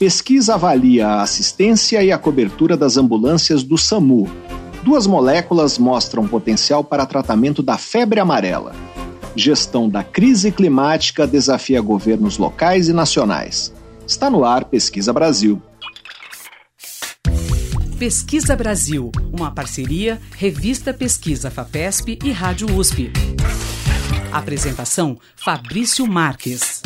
Pesquisa avalia a assistência e a cobertura das ambulâncias do SAMU. Duas moléculas mostram potencial para tratamento da febre amarela. Gestão da crise climática desafia governos locais e nacionais. Está no ar Pesquisa Brasil. Pesquisa Brasil, uma parceria Revista Pesquisa FAPESP e Rádio USP. Apresentação Fabrício Marques.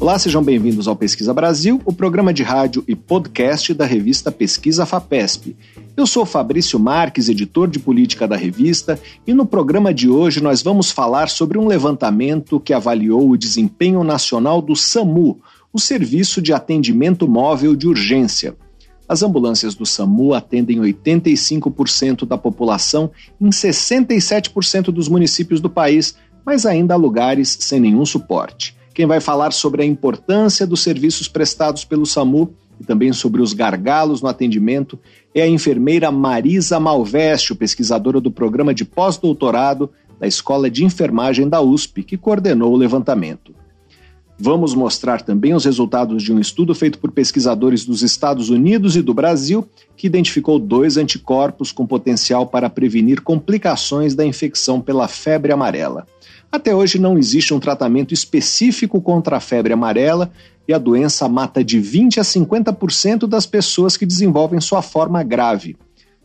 Olá, sejam bem-vindos ao Pesquisa Brasil, o programa de rádio e podcast da revista Pesquisa FAPESP. Eu sou Fabrício Marques, editor de política da revista, e no programa de hoje nós vamos falar sobre um levantamento que avaliou o desempenho nacional do SAMU, o Serviço de Atendimento Móvel de Urgência. As ambulâncias do SAMU atendem 85% da população em 67% dos municípios do país, mas ainda há lugares sem nenhum suporte. Quem vai falar sobre a importância dos serviços prestados pelo SAMU e também sobre os gargalos no atendimento é a enfermeira Marisa Malveste, pesquisadora do programa de pós-doutorado da Escola de Enfermagem da USP, que coordenou o levantamento. Vamos mostrar também os resultados de um estudo feito por pesquisadores dos Estados Unidos e do Brasil, que identificou dois anticorpos com potencial para prevenir complicações da infecção pela febre amarela. Até hoje não existe um tratamento específico contra a febre amarela e a doença mata de 20 a 50% das pessoas que desenvolvem sua forma grave.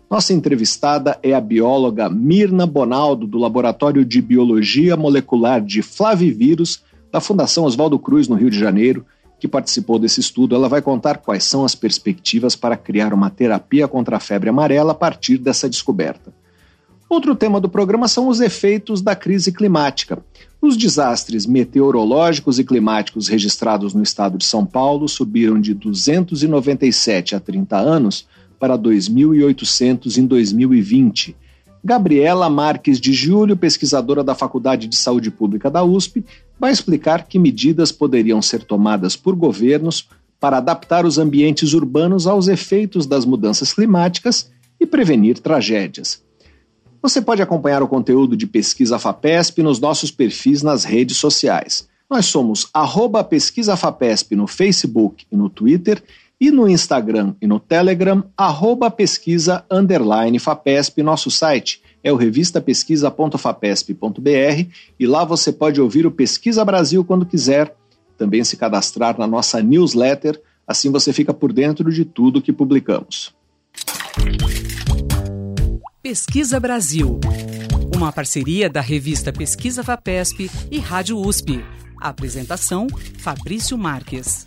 Nossa entrevistada é a bióloga Mirna Bonaldo, do Laboratório de Biologia Molecular de Flavivírus da Fundação Oswaldo Cruz, no Rio de Janeiro, que participou desse estudo. Ela vai contar quais são as perspectivas para criar uma terapia contra a febre amarela a partir dessa descoberta. Outro tema do programa são os efeitos da crise climática. Os desastres meteorológicos e climáticos registrados no estado de São Paulo subiram de 297 a 30 anos para 2.800 em 2020 Gabriela Marques de Júlio, pesquisadora da Faculdade de Saúde Pública da USP, vai explicar que medidas poderiam ser tomadas por governos para adaptar os ambientes urbanos aos efeitos das mudanças climáticas e prevenir tragédias. Você pode acompanhar o conteúdo de Pesquisa FAPESP nos nossos perfis nas redes sociais. Nós somos arroba Pesquisa FAPESP no Facebook e no Twitter e no Instagram e no Telegram, arroba pesquisa underline FAPESP, nosso site é o revistapesquisa.fapesp.br e lá você pode ouvir o Pesquisa Brasil quando quiser, também se cadastrar na nossa newsletter, assim você fica por dentro de tudo que publicamos. Pesquisa Brasil, uma parceria da revista Pesquisa FAPESP e Rádio USP. apresentação: Fabrício Marques.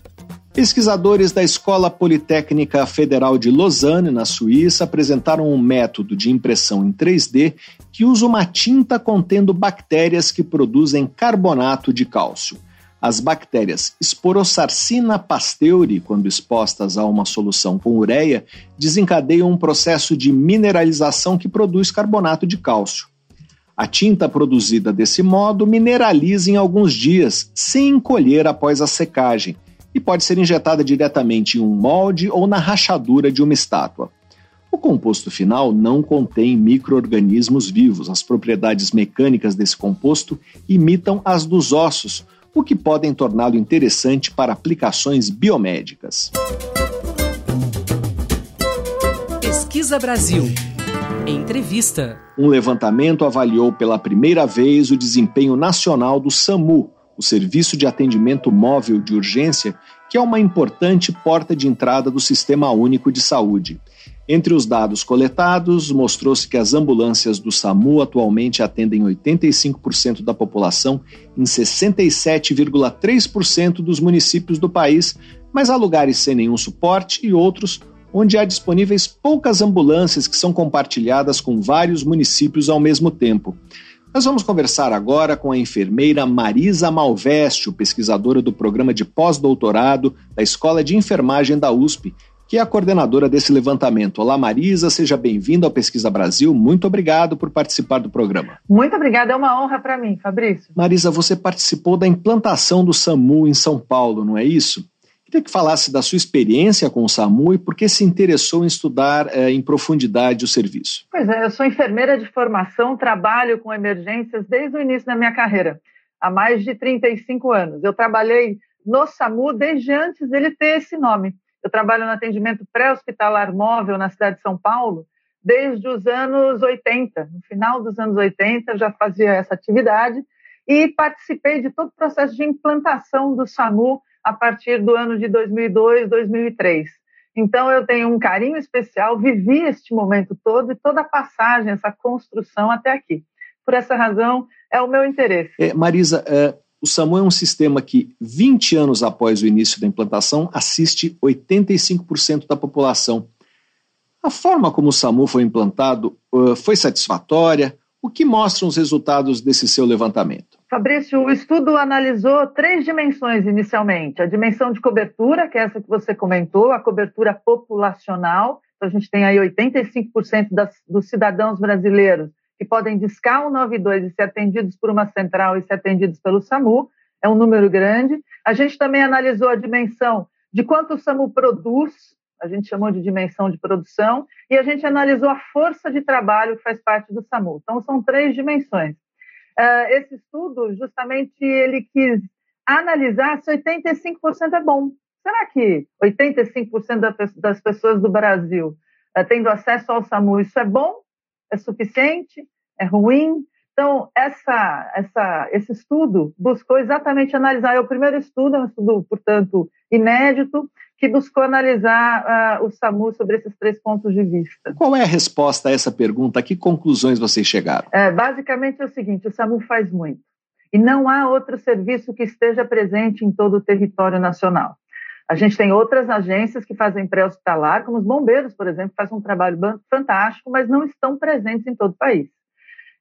Pesquisadores da Escola Politécnica Federal de Lausanne, na Suíça, apresentaram um método de impressão em 3D que usa uma tinta contendo bactérias que produzem carbonato de cálcio. As bactérias Sporosarcina pasteuri, quando expostas a uma solução com ureia, desencadeiam um processo de mineralização que produz carbonato de cálcio. A tinta produzida desse modo mineraliza em alguns dias, sem encolher após a secagem e pode ser injetada diretamente em um molde ou na rachadura de uma estátua. O composto final não contém microorganismos vivos. As propriedades mecânicas desse composto imitam as dos ossos, o que podem torná-lo interessante para aplicações biomédicas. Pesquisa Brasil. Entrevista. Um levantamento avaliou pela primeira vez o desempenho nacional do SAMU, o Serviço de Atendimento Móvel de Urgência, que é uma importante porta de entrada do Sistema Único de Saúde. Entre os dados coletados, mostrou-se que as ambulâncias do SAMU atualmente atendem 85% da população em 67,3% dos municípios do país, mas há lugares sem nenhum suporte e outros onde há disponíveis poucas ambulâncias que são compartilhadas com vários municípios ao mesmo tempo. Nós vamos conversar agora com a enfermeira Marisa Malveste, pesquisadora do programa de pós-doutorado da Escola de Enfermagem da USP, que é a coordenadora desse levantamento. Olá, Marisa, seja bem-vinda ao Pesquisa Brasil. Muito obrigado por participar do programa. Muito obrigada, é uma honra para mim, Fabrício. Marisa, você participou da implantação do SAMU em São Paulo, não é isso? Queria que falasse da sua experiência com o SAMU e por que se interessou em estudar é, em profundidade o serviço. Pois é, eu sou enfermeira de formação, trabalho com emergências desde o início da minha carreira, há mais de 35 anos. Eu trabalhei no SAMU desde antes dele ter esse nome. Eu trabalho no atendimento pré-hospitalar móvel na cidade de São Paulo desde os anos 80. No final dos anos 80 já fazia essa atividade e participei de todo o processo de implantação do SAMU a partir do ano de 2002, 2003. Então eu tenho um carinho especial, vivi este momento todo e toda a passagem, essa construção até aqui. Por essa razão, é o meu interesse. É, Marisa, é, o SAMU é um sistema que, 20 anos após o início da implantação, assiste 85% da população. A forma como o SAMU foi implantado foi satisfatória? O que mostram os resultados desse seu levantamento? Fabrício, o estudo analisou três dimensões inicialmente: a dimensão de cobertura, que é essa que você comentou, a cobertura populacional. Então, a gente tem aí 85% das, dos cidadãos brasileiros que podem discar 192 e ser atendidos por uma central e ser atendidos pelo SAMU, é um número grande. A gente também analisou a dimensão de quanto o SAMU produz, a gente chamou de dimensão de produção, e a gente analisou a força de trabalho que faz parte do SAMU. Então, são três dimensões. Uh, esse estudo, justamente, ele quis analisar se 85% é bom. Será que 85% das pessoas do Brasil uh, tendo acesso ao SAMU, isso é bom é suficiente? É ruim? Então, essa, essa, esse estudo buscou exatamente analisar. É o primeiro estudo, é um estudo, portanto, inédito, que buscou analisar uh, o SAMU sobre esses três pontos de vista. Qual é a resposta a essa pergunta? A que conclusões vocês chegaram? É, basicamente é o seguinte: o SAMU faz muito. E não há outro serviço que esteja presente em todo o território nacional. A gente tem outras agências que fazem pré-hospitalar, como os bombeiros, por exemplo, que fazem um trabalho fantástico, mas não estão presentes em todo o país.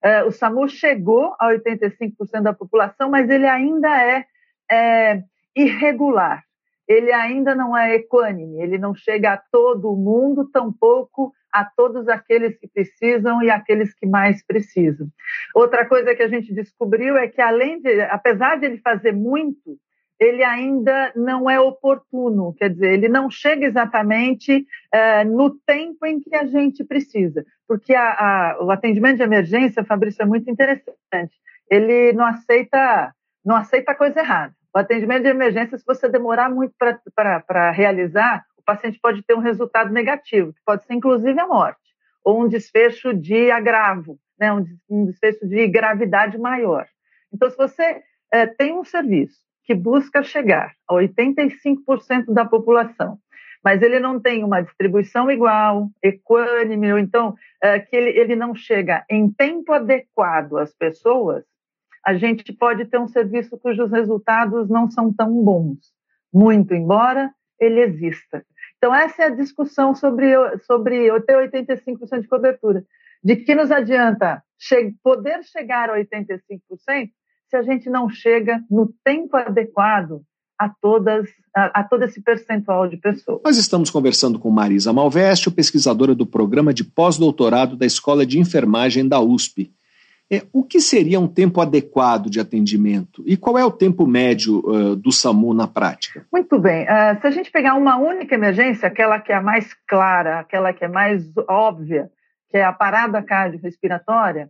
É, o SAMU chegou a 85% da população, mas ele ainda é, é irregular. Ele ainda não é equânime, ele não chega a todo mundo, tampouco a todos aqueles que precisam e aqueles que mais precisam. Outra coisa que a gente descobriu é que, além de, apesar de ele fazer muito, ele ainda não é oportuno, quer dizer, ele não chega exatamente é, no tempo em que a gente precisa, porque a, a, o atendimento de emergência, Fabrício, é muito interessante. Ele não aceita, não aceita coisa errada. O atendimento de emergência, se você demorar muito para realizar, o paciente pode ter um resultado negativo, que pode ser inclusive a morte, ou um desfecho de agravo, né, um, desfecho de gravidade maior. Então, se você é, tem um serviço que busca chegar a 85% da população, mas ele não tem uma distribuição igual, equânime, ou então é, que ele, ele não chega em tempo adequado às pessoas, a gente pode ter um serviço cujos resultados não são tão bons, muito embora ele exista. Então, essa é a discussão sobre, sobre ter 85% de cobertura. De que nos adianta che poder chegar a 85% se a gente não chega no tempo adequado a, todas, a, a, todo esse percentual de pessoas. Nós estamos conversando com Marisa Malveste, pesquisadora do programa de pós-doutorado da Escola de Enfermagem da USP. É, o que seria um tempo adequado de atendimento e qual é o tempo médio uh, do SAMU na prática? Muito bem. Uh, se a gente pegar uma única emergência, aquela que é a mais clara, aquela que é mais óbvia, que é a parada cardiorrespiratória,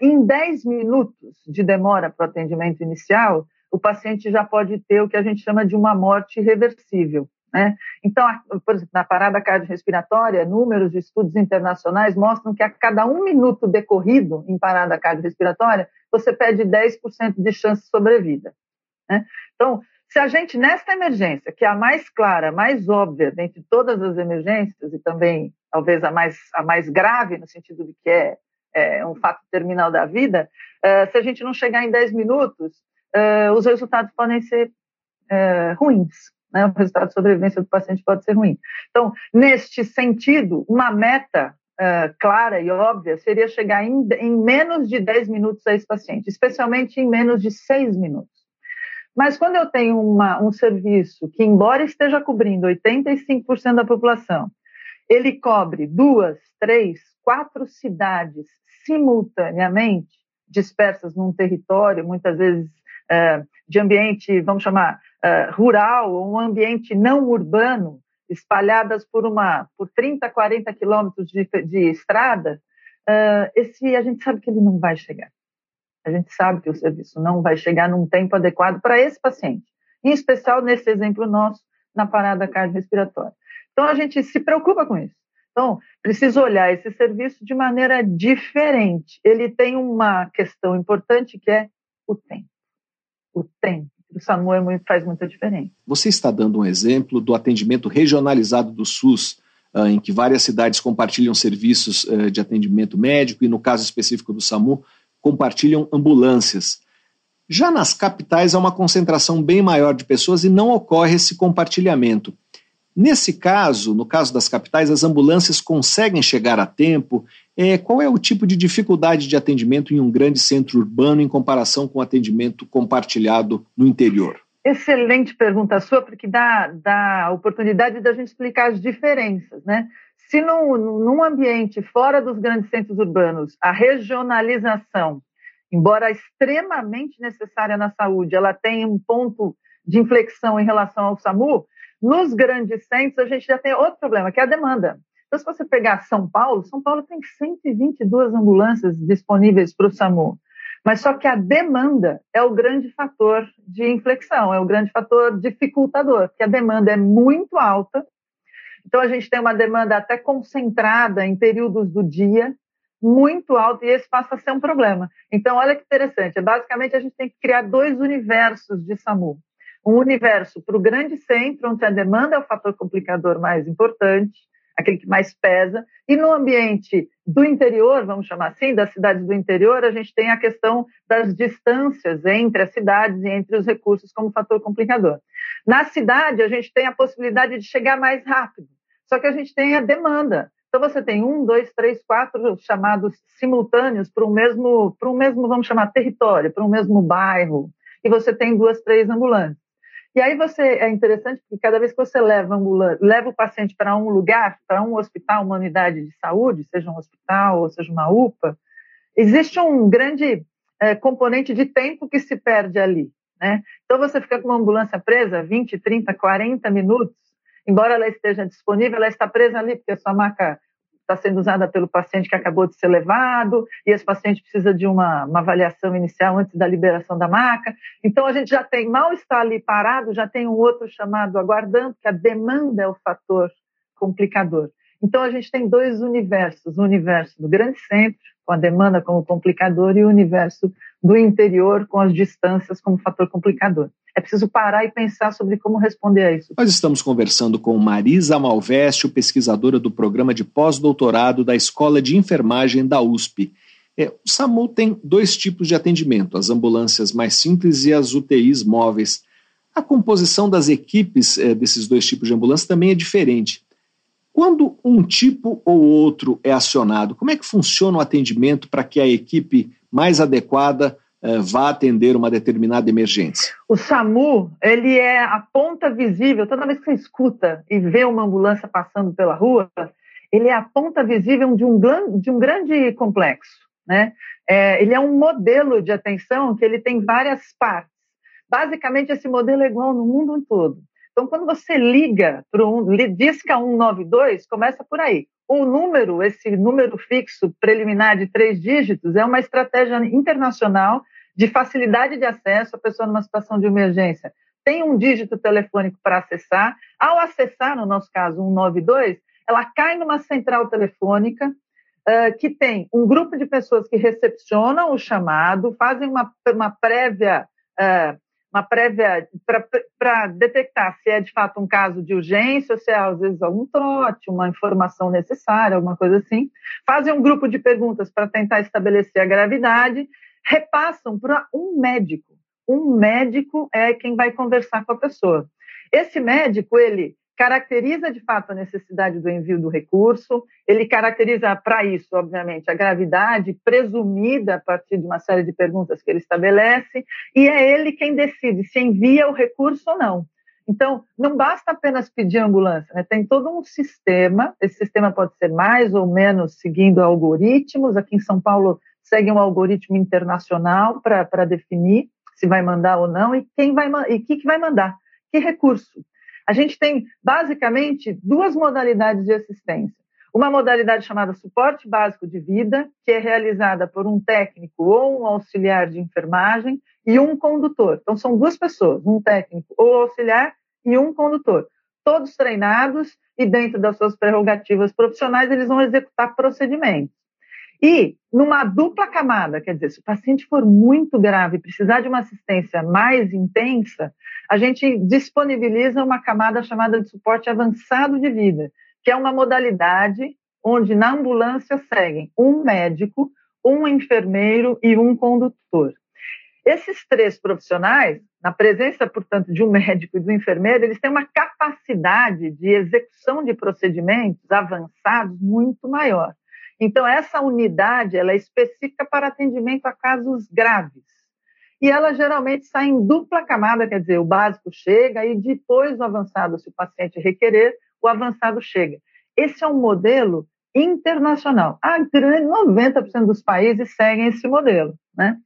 em 10 minutos de demora para o atendimento inicial, o paciente já pode ter o que a gente chama de uma morte irreversível. Né? Então, por exemplo, na parada cardiorrespiratória, números de estudos internacionais mostram que a cada um minuto decorrido em parada cardiorrespiratória, você perde 10% de chance de sobrevida. Né? Então, se a gente, nesta emergência, que é a mais clara, mais óbvia dentre todas as emergências, e também talvez a mais, a mais grave, no sentido de que é é um fato terminal da vida, uh, se a gente não chegar em 10 minutos, uh, os resultados podem ser uh, ruins. Né? O resultado de sobrevivência do paciente pode ser ruim. Então, neste sentido, uma meta clara e óbvia seria chegar em, em menos de 10 minutos a esse paciente, especialmente em menos de 6 minutos. Mas quando eu tenho uma, um serviço que, embora esteja cobrindo 85% da população, ele cobre duas, três, quatro cidades simultaneamente, dispersas num território, muitas vezes é, de ambiente, vamos chamar, é, rural, ou um ambiente não urbano, espalhadas por uma por 30, 40 quilômetros de, de estrada, é, esse a gente sabe que ele não vai chegar. A gente sabe que o serviço não vai chegar num tempo adequado para esse paciente. em especial nesse exemplo nosso, na parada cardiorrespiratória. Então, a gente se preocupa com isso. Então, precisa olhar esse serviço de maneira diferente. Ele tem uma questão importante que é o tempo. O tempo. O SAMU é muito, faz muita diferença. Você está dando um exemplo do atendimento regionalizado do SUS, ah, em que várias cidades compartilham serviços eh, de atendimento médico e, no caso específico do SAMU, compartilham ambulâncias. Já nas capitais há uma concentração bem maior de pessoas e não ocorre esse compartilhamento. Nesse caso, no caso das capitais, as ambulâncias conseguem chegar a tempo. É, qual é o tipo de dificuldade de atendimento em um grande centro urbano em comparação com o atendimento compartilhado no interior? Excelente pergunta sua, porque dá, dá a oportunidade da gente explicar as diferenças, né? Se no, num ambiente fora dos grandes centros urbanos, a regionalização, embora extremamente necessária na saúde, ela tem um ponto de inflexão em relação ao SAMU, nos grandes centros, a gente já tem outro problema, que é a demanda. Então, se você pegar São Paulo, São Paulo tem 122 ambulâncias disponíveis para o SAMU. Mas só que a demanda é o grande fator de inflexão, é o grande fator dificultador, porque a demanda é muito alta. Então, a gente tem uma demanda até concentrada em períodos do dia, muito alta, e esse passa a ser um problema. Então, olha que interessante. Basicamente, a gente tem que criar dois universos de SAMU um universo para o grande centro, onde a demanda é o fator complicador mais importante, aquele que mais pesa, e no ambiente do interior, vamos chamar assim, das cidades do interior, a gente tem a questão das distâncias entre as cidades e entre os recursos como fator complicador. Na cidade, a gente tem a possibilidade de chegar mais rápido, só que a gente tem a demanda. Então, você tem um, dois, três, quatro chamados simultâneos para um mesmo, para um mesmo, vamos chamar, território, para um mesmo bairro, e você tem duas, três ambulantes. E aí você é interessante porque cada vez que você leva, leva o paciente para um lugar, para um hospital, uma unidade de saúde, seja um hospital ou seja uma UPA, existe um grande é, componente de tempo que se perde ali. Né? Então você fica com uma ambulância presa 20, 30, 40 minutos, embora ela esteja disponível, ela está presa ali porque a sua maca está sendo usada pelo paciente que acabou de ser levado, e esse paciente precisa de uma, uma, avaliação inicial antes da liberação da maca. Então, a gente já tem, mal está ali parado, já tem um outro chamado aguardando, que a demanda é o fator complicador. Então, a gente tem dois universos: o universo do grande centro, com a demanda como complicador, e o universo do interior, com as distâncias como fator complicador. É preciso parar e pensar sobre como responder a isso. Nós estamos conversando com Marisa Malveste, pesquisadora do programa de pós-doutorado da Escola de Enfermagem da USP. É, o SAMU tem dois tipos de atendimento: as ambulâncias mais simples e as UTIs móveis. A composição das equipes é, desses dois tipos de ambulância também é diferente. Quando um tipo ou outro é acionado, como é que funciona o atendimento para que a equipe mais adequada uh, vá atender uma determinada emergência? O SAMU, ele é a ponta visível, toda vez que você escuta e vê uma ambulância passando pela rua, ele é a ponta visível de um, de um grande complexo. Né? É, ele é um modelo de atenção que ele tem várias partes. Basicamente, esse modelo é igual no mundo todo. Então, quando você liga para um, disca 192, começa por aí. O número, esse número fixo preliminar de três dígitos, é uma estratégia internacional de facilidade de acesso à pessoa numa situação de emergência. Tem um dígito telefônico para acessar. Ao acessar, no nosso caso, 192, ela cai numa central telefônica uh, que tem um grupo de pessoas que recepcionam o chamado, fazem uma, uma prévia uh, uma prévia para detectar se é de fato um caso de urgência, ou se é às vezes algum trote, uma informação necessária, alguma coisa assim. Fazem um grupo de perguntas para tentar estabelecer a gravidade, repassam para um médico. Um médico é quem vai conversar com a pessoa. Esse médico, ele caracteriza de fato a necessidade do envio do recurso, ele caracteriza para isso, obviamente, a gravidade presumida a partir de uma série de perguntas que ele estabelece, e é ele quem decide se envia o recurso ou não. Então, não basta apenas pedir ambulância, né? tem todo um sistema, esse sistema pode ser mais ou menos seguindo algoritmos, aqui em São Paulo segue um algoritmo internacional para definir se vai mandar ou não e quem vai e que, que vai mandar, que recurso. A gente tem basicamente duas modalidades de assistência. Uma modalidade chamada suporte básico de vida, que é realizada por um técnico ou um auxiliar de enfermagem, e um condutor. Então, são duas pessoas, um técnico ou auxiliar e um condutor. Todos treinados e dentro das suas prerrogativas profissionais, eles vão executar procedimentos. E numa dupla camada, quer dizer, se o paciente for muito grave e precisar de uma assistência mais intensa, a gente disponibiliza uma camada chamada de suporte avançado de vida, que é uma modalidade onde na ambulância seguem um médico, um enfermeiro e um condutor. Esses três profissionais, na presença, portanto, de um médico e do enfermeiro, eles têm uma capacidade de execução de procedimentos avançados muito maior. Então, essa unidade ela é específica para atendimento a casos graves. E ela geralmente sai em dupla camada, quer dizer, o básico chega e depois o avançado, se o paciente requerer, o avançado chega. Esse é um modelo internacional. A grande 90% dos países seguem esse modelo, né?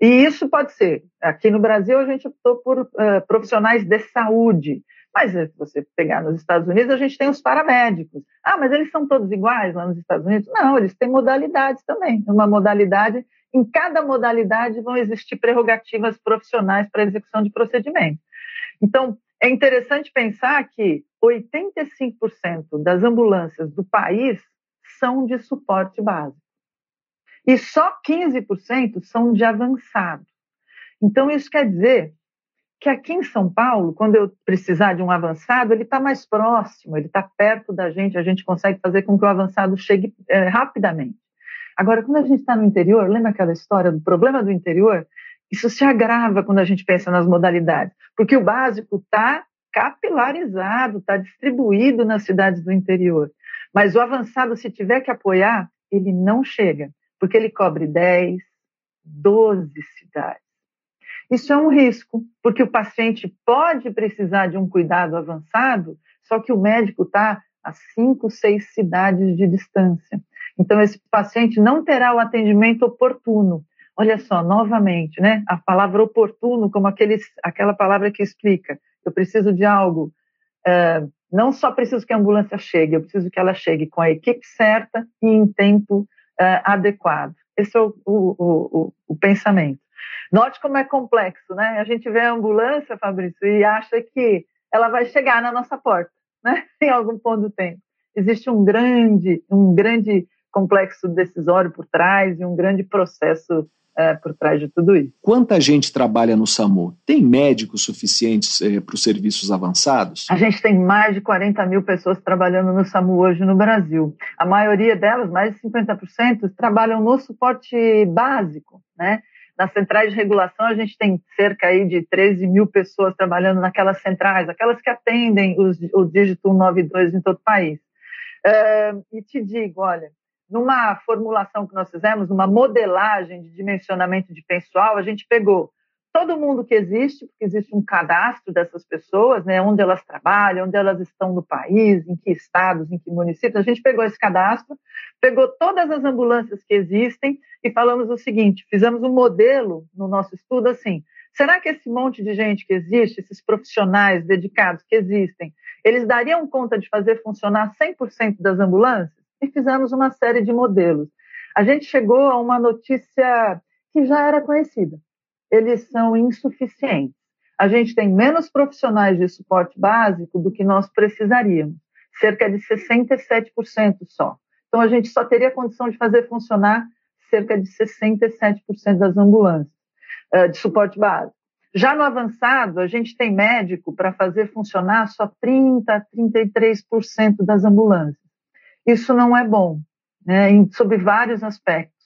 E isso pode ser, aqui no Brasil a gente optou por uh, profissionais de saúde, mas se você pegar nos Estados Unidos, a gente tem os paramédicos. Ah, mas eles são todos iguais lá nos Estados Unidos? Não, eles têm modalidades também. Uma modalidade, em cada modalidade vão existir prerrogativas profissionais para execução de procedimento. Então, é interessante pensar que 85% das ambulâncias do país são de suporte básico. E só 15% são de avançado. Então, isso quer dizer que aqui em São Paulo, quando eu precisar de um avançado, ele está mais próximo, ele está perto da gente, a gente consegue fazer com que o avançado chegue é, rapidamente. Agora, quando a gente está no interior, lembra aquela história do problema do interior? Isso se agrava quando a gente pensa nas modalidades, porque o básico está capilarizado, está distribuído nas cidades do interior. Mas o avançado, se tiver que apoiar, ele não chega, porque ele cobre 10, 12 cidades. Isso é um risco, porque o paciente pode precisar de um cuidado avançado, só que o médico está a cinco, seis cidades de distância. Então, esse paciente não terá o atendimento oportuno. Olha só, novamente, né? A palavra oportuno, como aqueles, aquela palavra que explica, eu preciso de algo. Uh, não só preciso que a ambulância chegue, eu preciso que ela chegue com a equipe certa e em tempo uh, adequado. Esse é o, o, o, o pensamento. Note como é complexo, né? A gente vê a ambulância, Fabrício, e acha que ela vai chegar na nossa porta, né? Em algum ponto do tempo. Existe um grande, um grande complexo decisório por trás e um grande processo é, por trás de tudo isso. Quanta gente trabalha no SAMU? Tem médicos suficientes é, para os serviços avançados? A gente tem mais de 40 mil pessoas trabalhando no SAMU hoje no Brasil. A maioria delas, mais de 50%, trabalham no suporte básico, né? Nas centrais de regulação, a gente tem cerca aí de 13 mil pessoas trabalhando naquelas centrais, aquelas que atendem os, o dígito 192 em todo o país. Uh, e te digo, olha, numa formulação que nós fizemos, numa modelagem de dimensionamento de pessoal, a gente pegou todo mundo que existe, porque existe um cadastro dessas pessoas, né, onde elas trabalham, onde elas estão no país, em que estados, em que municípios. A gente pegou esse cadastro, pegou todas as ambulâncias que existem e falamos o seguinte: fizemos um modelo no nosso estudo assim. Será que esse monte de gente que existe, esses profissionais dedicados que existem, eles dariam conta de fazer funcionar 100% das ambulâncias? E fizemos uma série de modelos. A gente chegou a uma notícia que já era conhecida eles são insuficientes. A gente tem menos profissionais de suporte básico do que nós precisaríamos, cerca de 67% só. Então, a gente só teria condição de fazer funcionar cerca de 67% das ambulâncias uh, de suporte básico. Já no avançado, a gente tem médico para fazer funcionar só 30%, 33% das ambulâncias. Isso não é bom, né, sob vários aspectos.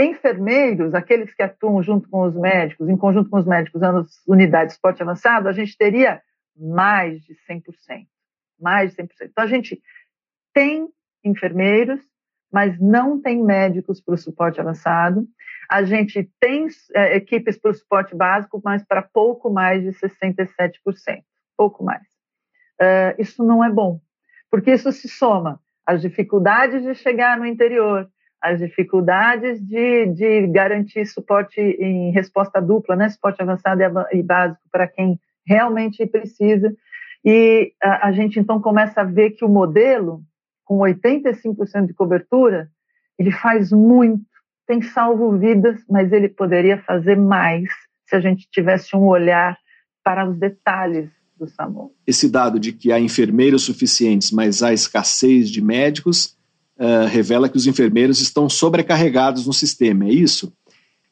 Enfermeiros, aqueles que atuam junto com os médicos, em conjunto com os médicos nas unidades de esporte avançado, a gente teria mais de 100%. Mais de 100%. Então, a gente tem enfermeiros, mas não tem médicos para o suporte avançado. A gente tem é, equipes para o suporte básico, mas para pouco mais de 67%. Pouco mais. Uh, isso não é bom, porque isso se soma às dificuldades de chegar no interior, as dificuldades de, de garantir suporte em resposta dupla, né, suporte avançado e básico para quem realmente precisa. E a, a, gente então começa a ver que o modelo, com 85% de cobertura, ele faz muito tem salvo vidas, mas ele poderia fazer mais se a gente tivesse um olhar para os detalhes do SAMU. Esse dado de que há enfermeiros suficientes, mas há escassez de médicos, uh, revela que os enfermeiros estão sobrecarregados no sistema, é isso?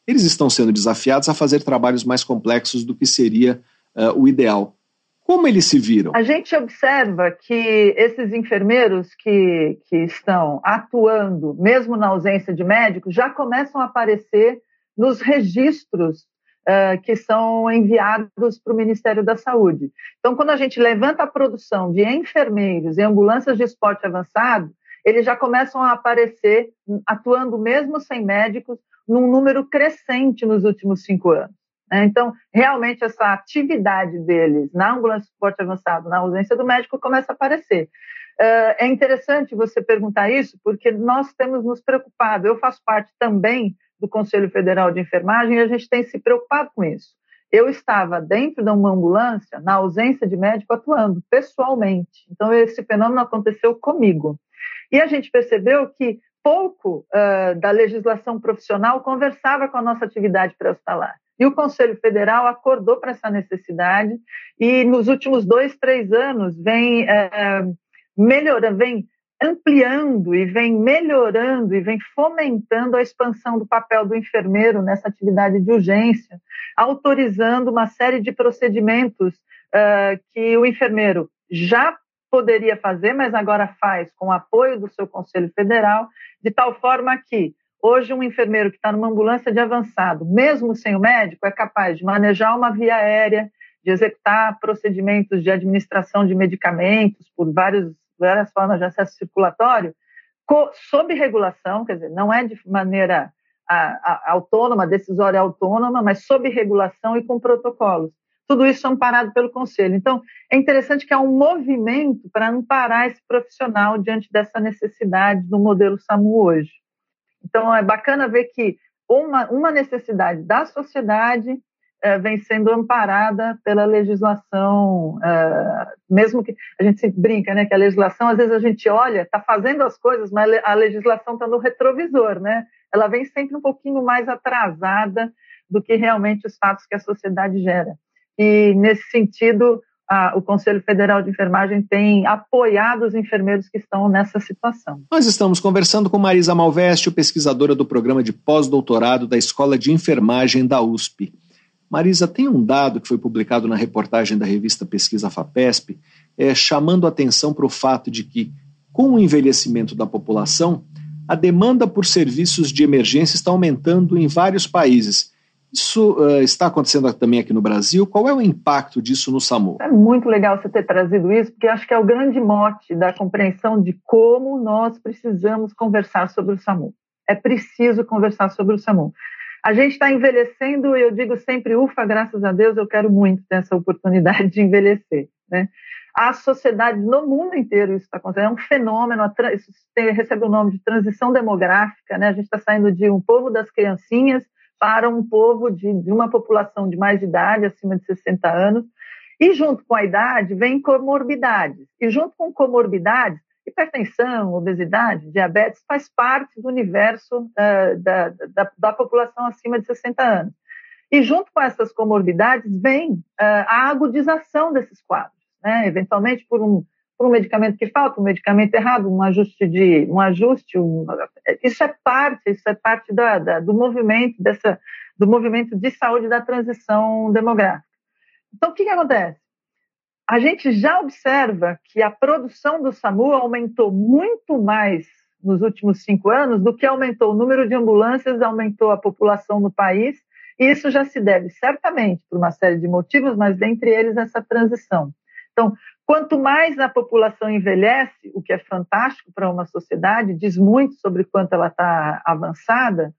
Eles estão sendo desafiados a fazer trabalhos mais complexos do que seria uh, o ideal. Como eles se viram? A gente observa que esses enfermeiros que, que estão atuando, mesmo na ausência de médicos, já começam a aparecer nos registros uh, que são enviados para o Ministério da Saúde. Então, quando a gente levanta a produção de enfermeiros em ambulâncias de esporte avançado, eles já começam a aparecer atuando mesmo sem médicos, num número crescente nos últimos cinco anos. Né? Então, realmente, essa atividade deles na ambulância de suporte avançado, na ausência do médico, começa a aparecer. É interessante você perguntar isso, porque nós temos nos preocupado. Eu faço parte também do Conselho Federal de Enfermagem e a gente tem se preocupado com isso. Eu estava dentro de uma ambulância, na ausência de médico, atuando pessoalmente. Então, esse fenômeno aconteceu comigo. E a gente percebeu que pouco uh, da legislação profissional conversava com a nossa atividade pré-hospitalar. E o Conselho Federal acordou para essa necessidade e nos últimos dois, três anos vem é, melhorando, vem ampliando e vem melhorando e vem fomentando a expansão do papel do enfermeiro nessa atividade de urgência, autorizando uma série de procedimentos uh, que o enfermeiro já poderia fazer, mas agora faz com o apoio do seu Conselho Federal, de tal forma que Hoje, um enfermeiro que está numa ambulância de avançado, mesmo sem o médico, é capaz de manejar uma via aérea, de executar procedimentos de administração de medicamentos por vários, várias formas de acesso circulatório, sob regulação, quer dizer, não é de maneira a, a, autônoma, decisória autônoma, mas sob regulação e com protocolos. Tudo isso amparado pelo Conselho. Então, é interessante que há um movimento para amparar esse profissional diante dessa necessidade do modelo SAMU hoje. Então, é bacana ver que uma, uma necessidade da sociedade é, vem sendo amparada pela legislação, é, mesmo que a gente se brinca, né, que a legislação, às vezes a gente olha, está fazendo as coisas, mas a legislação está no retrovisor, né? Ela vem sempre um pouquinho mais atrasada do que realmente os fatos que a sociedade gera. E, nesse sentido, a, o Conselho Federal de Enfermagem tem apoiado os enfermeiros que estão nessa situação. Nós estamos conversando com Marisa Malveste, pesquisadora do programa de pós-doutorado da Escola de Enfermagem da USP. Marisa, tem um dado que foi publicado na reportagem da revista Pesquisa FAPESP, é, chamando atenção para o fato de que, com o envelhecimento da população, a demanda por serviços de emergência está aumentando em vários países isso uh, está acontecendo também aqui no Brasil? Qual é o impacto disso no SAMU? É muito legal você ter trazido isso, porque acho que é o grande mote da compreensão de como nós precisamos conversar sobre o SAMU. É preciso conversar sobre o SAMU. A gente está envelhecendo, eu digo sempre, ufa, graças a Deus, eu quero muito ter essa oportunidade de envelhecer. Né? A sociedade no mundo inteiro isso está acontecendo, é um fenômeno, isso recebe o nome de transição demográfica, né? a gente está saindo de um povo das criancinhas para um povo de, de uma população de mais idade, acima de 60 anos, e junto com a idade vem comorbidades. E junto com comorbidades, hipertensão, obesidade, diabetes faz parte do universo uh, da, da, da, população acima de 60 anos. E junto com essas comorbidades vem uh, a agudização desses quadros, né? eventualmente por um por um medicamento que falta, um medicamento errado, um ajuste de um ajuste, um, isso é parte, isso é parte da, da, do movimento dessa do movimento de saúde da transição demográfica. Então, o que, que acontece? A gente já observa que a produção do SAMU aumentou muito mais nos últimos cinco anos do que aumentou o número de ambulâncias, aumentou a população no país, e isso já se deve certamente por uma série de motivos, mas dentre eles essa transição. Então, Quanto mais a população envelhece, o que é fantástico para uma sociedade, diz muito sobre quanto ela está avançada,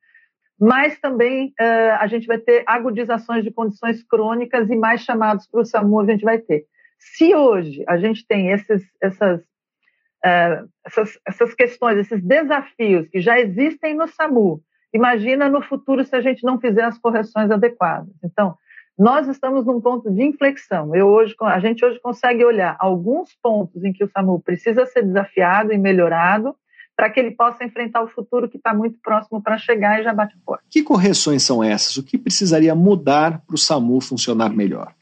mais também uh, a gente vai ter agudizações de condições crônicas e mais chamados para o SAMU a gente vai ter. Se hoje a gente tem esses, essas, uh, essas, essas questões, esses desafios que já existem no SAMU, imagina no futuro se a gente não fizer as correções adequadas. Então, nós estamos num ponto de inflexão. Eu hoje, a gente hoje consegue olhar alguns pontos em que o SAMU precisa ser desafiado e melhorado, para que ele possa enfrentar o futuro que está muito próximo para chegar e já bate porta. Que correções são essas? O que precisaria mudar para o SAMU funcionar melhor?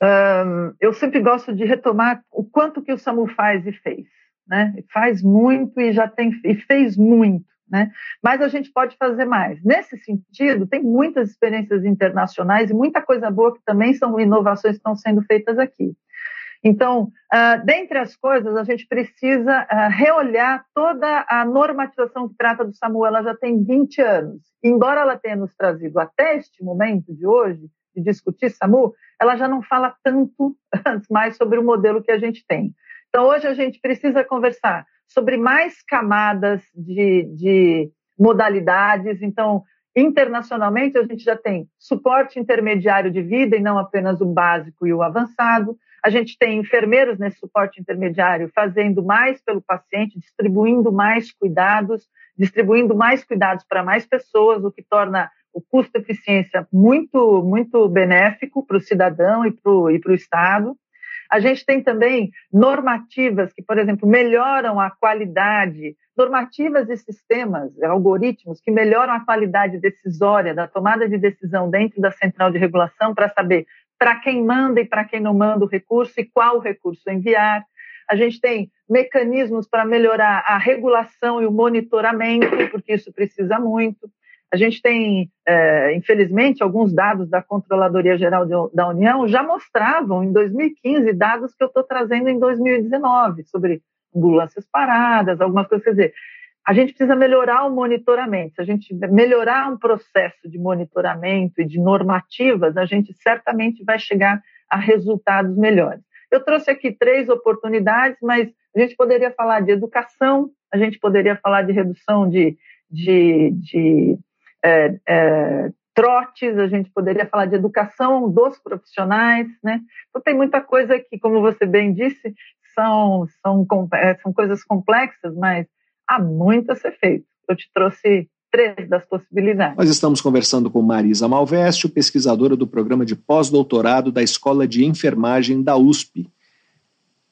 Eu sempre gosto de retomar o quanto que o SAMU faz e fez. Né? Faz muito e já tem e fez muito. Né? Mas a gente pode fazer mais. Nesse sentido, tem muitas experiências internacionais e muita coisa boa que também são inovações que estão sendo feitas aqui. Então, uh, dentre as coisas, a gente precisa uh, reolhar toda a normatização que trata do SAMU. Ela já tem 20 anos. Embora ela tenha nos trazido até este momento de hoje, de discutir SAMU, ela já não fala tanto mais sobre o modelo que a gente tem. Então, hoje a gente precisa conversar sobre mais camadas de, de modalidades. Então, internacionalmente, a gente já tem suporte intermediário de vida e não apenas o básico e o avançado. A gente tem enfermeiros nesse suporte intermediário fazendo mais pelo paciente, distribuindo mais cuidados, distribuindo mais cuidados para mais pessoas, o que torna o custo-eficiência muito, muito benéfico para o cidadão e para o Estado. A gente tem também normativas que, por exemplo, melhoram a qualidade, normativas e sistemas, algoritmos que melhoram a qualidade decisória da tomada de decisão dentro da central de regulação para saber para quem manda e para quem não manda o recurso e qual recurso enviar. A gente tem mecanismos para melhorar a regulação e o monitoramento, porque isso precisa muito. A gente tem, é, infelizmente, alguns dados da Controladoria Geral de, da União já mostravam em 2015 dados que eu estou trazendo em 2019 sobre ambulâncias paradas, algumas coisas. Quer dizer, a gente precisa melhorar o monitoramento. Se a gente melhorar um processo de monitoramento e de normativas, a gente certamente vai chegar a resultados melhores. Eu trouxe aqui três oportunidades, mas a gente poderia falar de educação, a gente poderia falar de redução de, de, de é, é, trotes, a gente poderia falar de educação dos profissionais, né? Então tem muita coisa que, como você bem disse, são, são, é, são coisas complexas, mas há muito a ser feito. Eu te trouxe três das possibilidades. Nós estamos conversando com Marisa Malveste, pesquisadora do programa de pós-doutorado da Escola de Enfermagem da USP.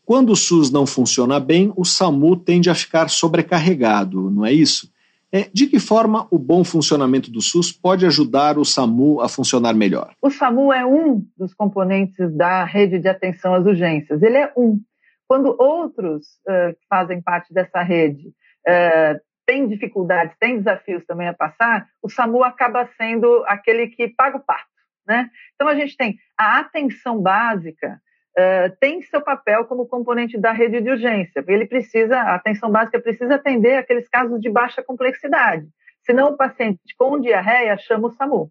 Quando o SUS não funciona bem, o SAMU tende a ficar sobrecarregado, não é isso? É, de que forma o bom funcionamento do SUS pode ajudar o SAMU a funcionar melhor? O SAMU é um dos componentes da rede de atenção às urgências. Ele é um. Quando outros uh, fazem parte dessa rede uh, tem dificuldades, tem desafios também a passar, o SAMU acaba sendo aquele que paga o pato. Né? Então, a gente tem a atenção básica, uh, tem seu papel como componente da rede de urgência, ele precisa, a atenção básica precisa atender aqueles casos de baixa complexidade. Senão, o paciente com diarreia chama o SAMU.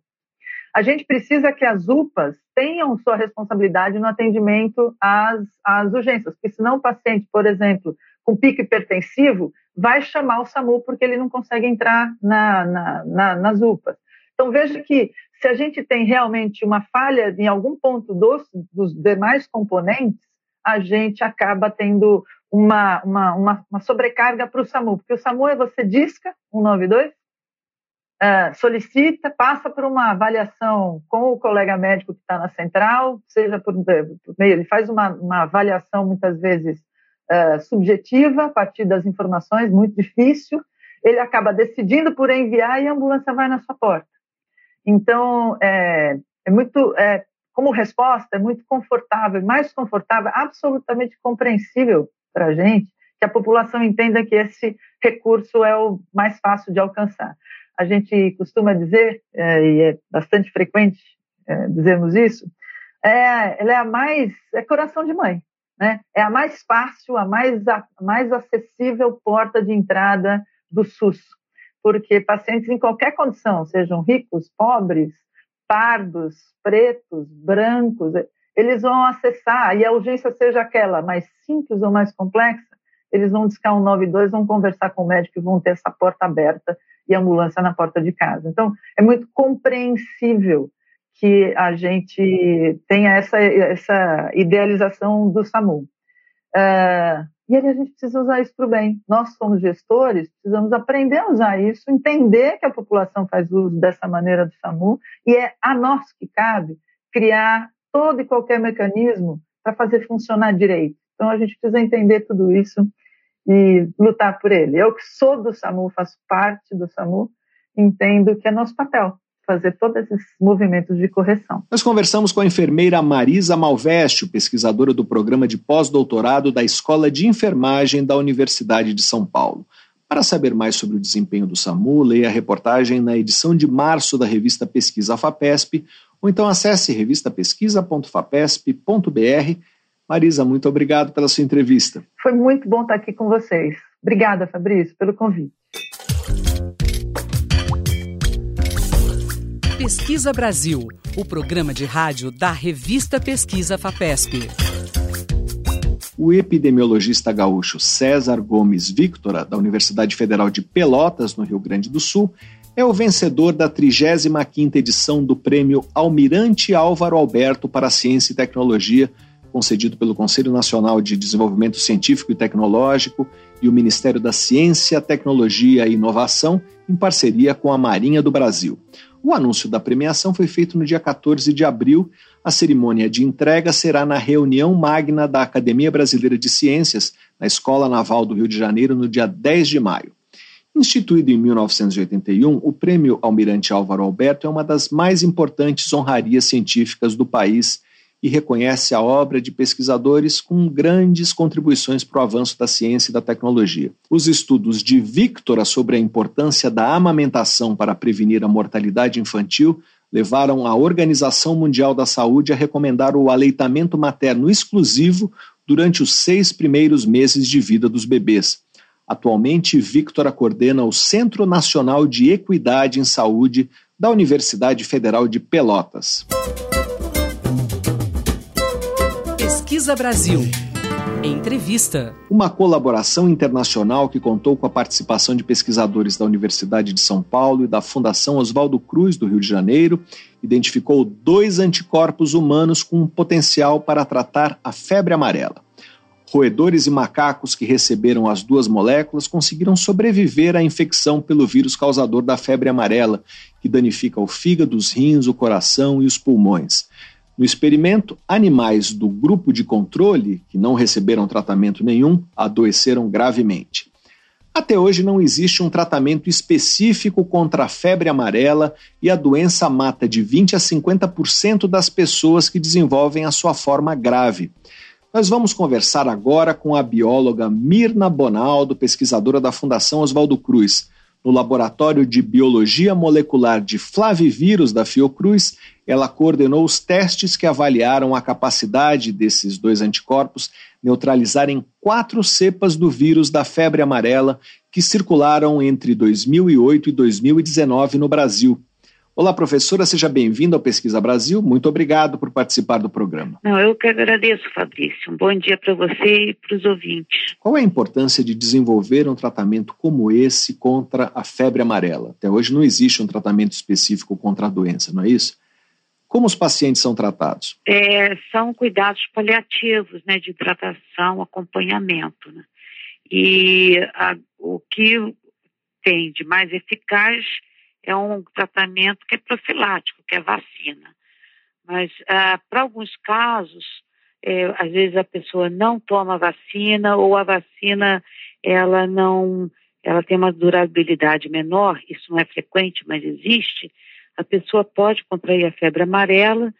A gente precisa que as UPAs tenham sua responsabilidade no atendimento às, às urgências, porque senão o paciente, por exemplo, com pico hipertensivo, vai chamar o SAMU porque ele não consegue entrar na, na, na, nas UPAs. Então, veja que se a gente tem realmente uma falha em algum ponto dos, dos demais componentes, a gente acaba tendo uma, uma, uma, uma sobrecarga para o SAMU, porque o SAMU é você disca 192, uh, solicita, passa por uma avaliação com o colega médico que está na central, seja por, por meio, ele faz uma, uma avaliação muitas vezes uh, subjetiva, a partir das informações, muito difícil. Ele acaba decidindo por enviar e a ambulância vai na sua porta. Então, é, é muito, é, como resposta, é muito confortável, mais confortável, absolutamente compreensível para a gente, que a população entenda que esse recurso é o mais fácil de alcançar. A gente costuma dizer, é, e é bastante frequente é, dizermos isso, é, ela é a mais, é coração de mãe né? É a mais fácil, a mais, a mais acessível porta de entrada do SUS, porque pacientes em qualquer condição, sejam ricos, pobres, pardos, pretos, brancos, eles vão acessar, e a urgência seja aquela mais simples ou mais complexa, eles vão discar um 92, vão conversar com o médico e vão ter essa porta aberta e a ambulância na porta de casa. Então, é muito compreensível que a gente tenha essa, essa idealização do SAMU. Uh, e aí a gente precisa usar isso para o bem. Nós, somos gestores, precisamos aprender a usar isso, entender que a população faz uso dessa maneira do SAMU, e é a nós que cabe criar todo e qualquer mecanismo para fazer funcionar direito. Então, a gente precisa entender tudo isso e lutar por ele. Eu que sou do SAMU, faço parte do SAMU, entendo que é nosso papel fazer todos esses movimentos de correção. Nós conversamos com a enfermeira Marisa Malveste, pesquisadora do programa de pós-doutorado da Escola de Enfermagem da Universidade de São Paulo. Para saber mais sobre o desempenho do SAMU, leia a reportagem na edição de março da revista Pesquisa FAPESP, ou então acesse revistapesquisa.fapesp.br. Marisa, muito obrigado pela sua entrevista. Foi muito bom estar aqui com vocês. Obrigada, Fabrício, pelo convite. Pesquisa Brasil, o programa de rádio da revista Pesquisa FAPESP. O epidemiologista gaúcho César Gomes Victora, da Universidade Federal de Pelotas, no Rio Grande do Sul, é o vencedor da 35ª edição do Prêmio Almirante Álvaro Alberto para Ciência e Tecnologia, concedido pelo Conselho Nacional de Desenvolvimento Científico e Tecnológico e o Ministério da Ciência, Tecnologia e Inovação, em parceria com a Marinha do Brasil. O anúncio da premiação foi feito no dia 14 de abril. A cerimônia de entrega será na reunião magna da Academia Brasileira de Ciências, na Escola Naval do Rio de Janeiro, no dia 10 de maio. Instituído em 1981, o Prêmio Almirante Álvaro Alberto é uma das mais importantes honrarias científicas do país e reconhece a obra de pesquisadores com grandes contribuições para o avanço da ciência e da tecnologia. Os estudos de Victora sobre a importância da amamentação para prevenir a mortalidade infantil levaram a Organização Mundial da Saúde a recomendar o aleitamento materno exclusivo durante os seis primeiros meses de vida dos bebês. Atualmente, Victora coordena o Centro Nacional de Equidade em Saúde da Universidade Federal de Pelotas. Pesquisa Brasil. Entrevista. Uma colaboração internacional que contou com a participação de pesquisadores da Universidade de São Paulo e da Fundação Oswaldo Cruz, do Rio de Janeiro, identificou dois anticorpos humanos com potencial para tratar a febre amarela. Roedores e macacos que receberam as duas moléculas conseguiram sobreviver à infecção pelo vírus causador da febre amarela, que danifica o fígado, os rins, o coração e os pulmões. No experimento, animais do grupo de controle, que não receberam tratamento nenhum, adoeceram gravemente. Até hoje não existe um tratamento específico contra a febre amarela e a doença mata de 20 a 50% das pessoas que desenvolvem a sua forma grave. Nós vamos conversar agora com a bióloga Mirna Bonaldo, pesquisadora da Fundação Oswaldo Cruz. No Laboratório de Biologia Molecular de Flavivírus da Fiocruz, ela coordenou os testes que avaliaram a capacidade desses dois anticorpos neutralizarem quatro cepas do vírus da febre amarela que circularam entre 2008 e 2019 no Brasil. Olá, professora, seja bem-vinda ao Pesquisa Brasil. Muito obrigado por participar do programa. Não, eu que agradeço, Fabrício. Um bom dia para você e para os ouvintes. Qual é a importância de desenvolver um tratamento como esse contra a febre amarela? Até hoje não existe um tratamento específico contra a doença, não é isso? Como os pacientes são tratados? É, são cuidados paliativos, né, de hidratação, acompanhamento. Né? E a, o que tem de mais eficaz é um tratamento que é profilático, que é vacina. Mas ah, para alguns casos, é, às vezes a pessoa não toma vacina ou a vacina ela não, ela tem uma durabilidade menor. Isso não é frequente, mas existe. A pessoa pode contrair a febre amarela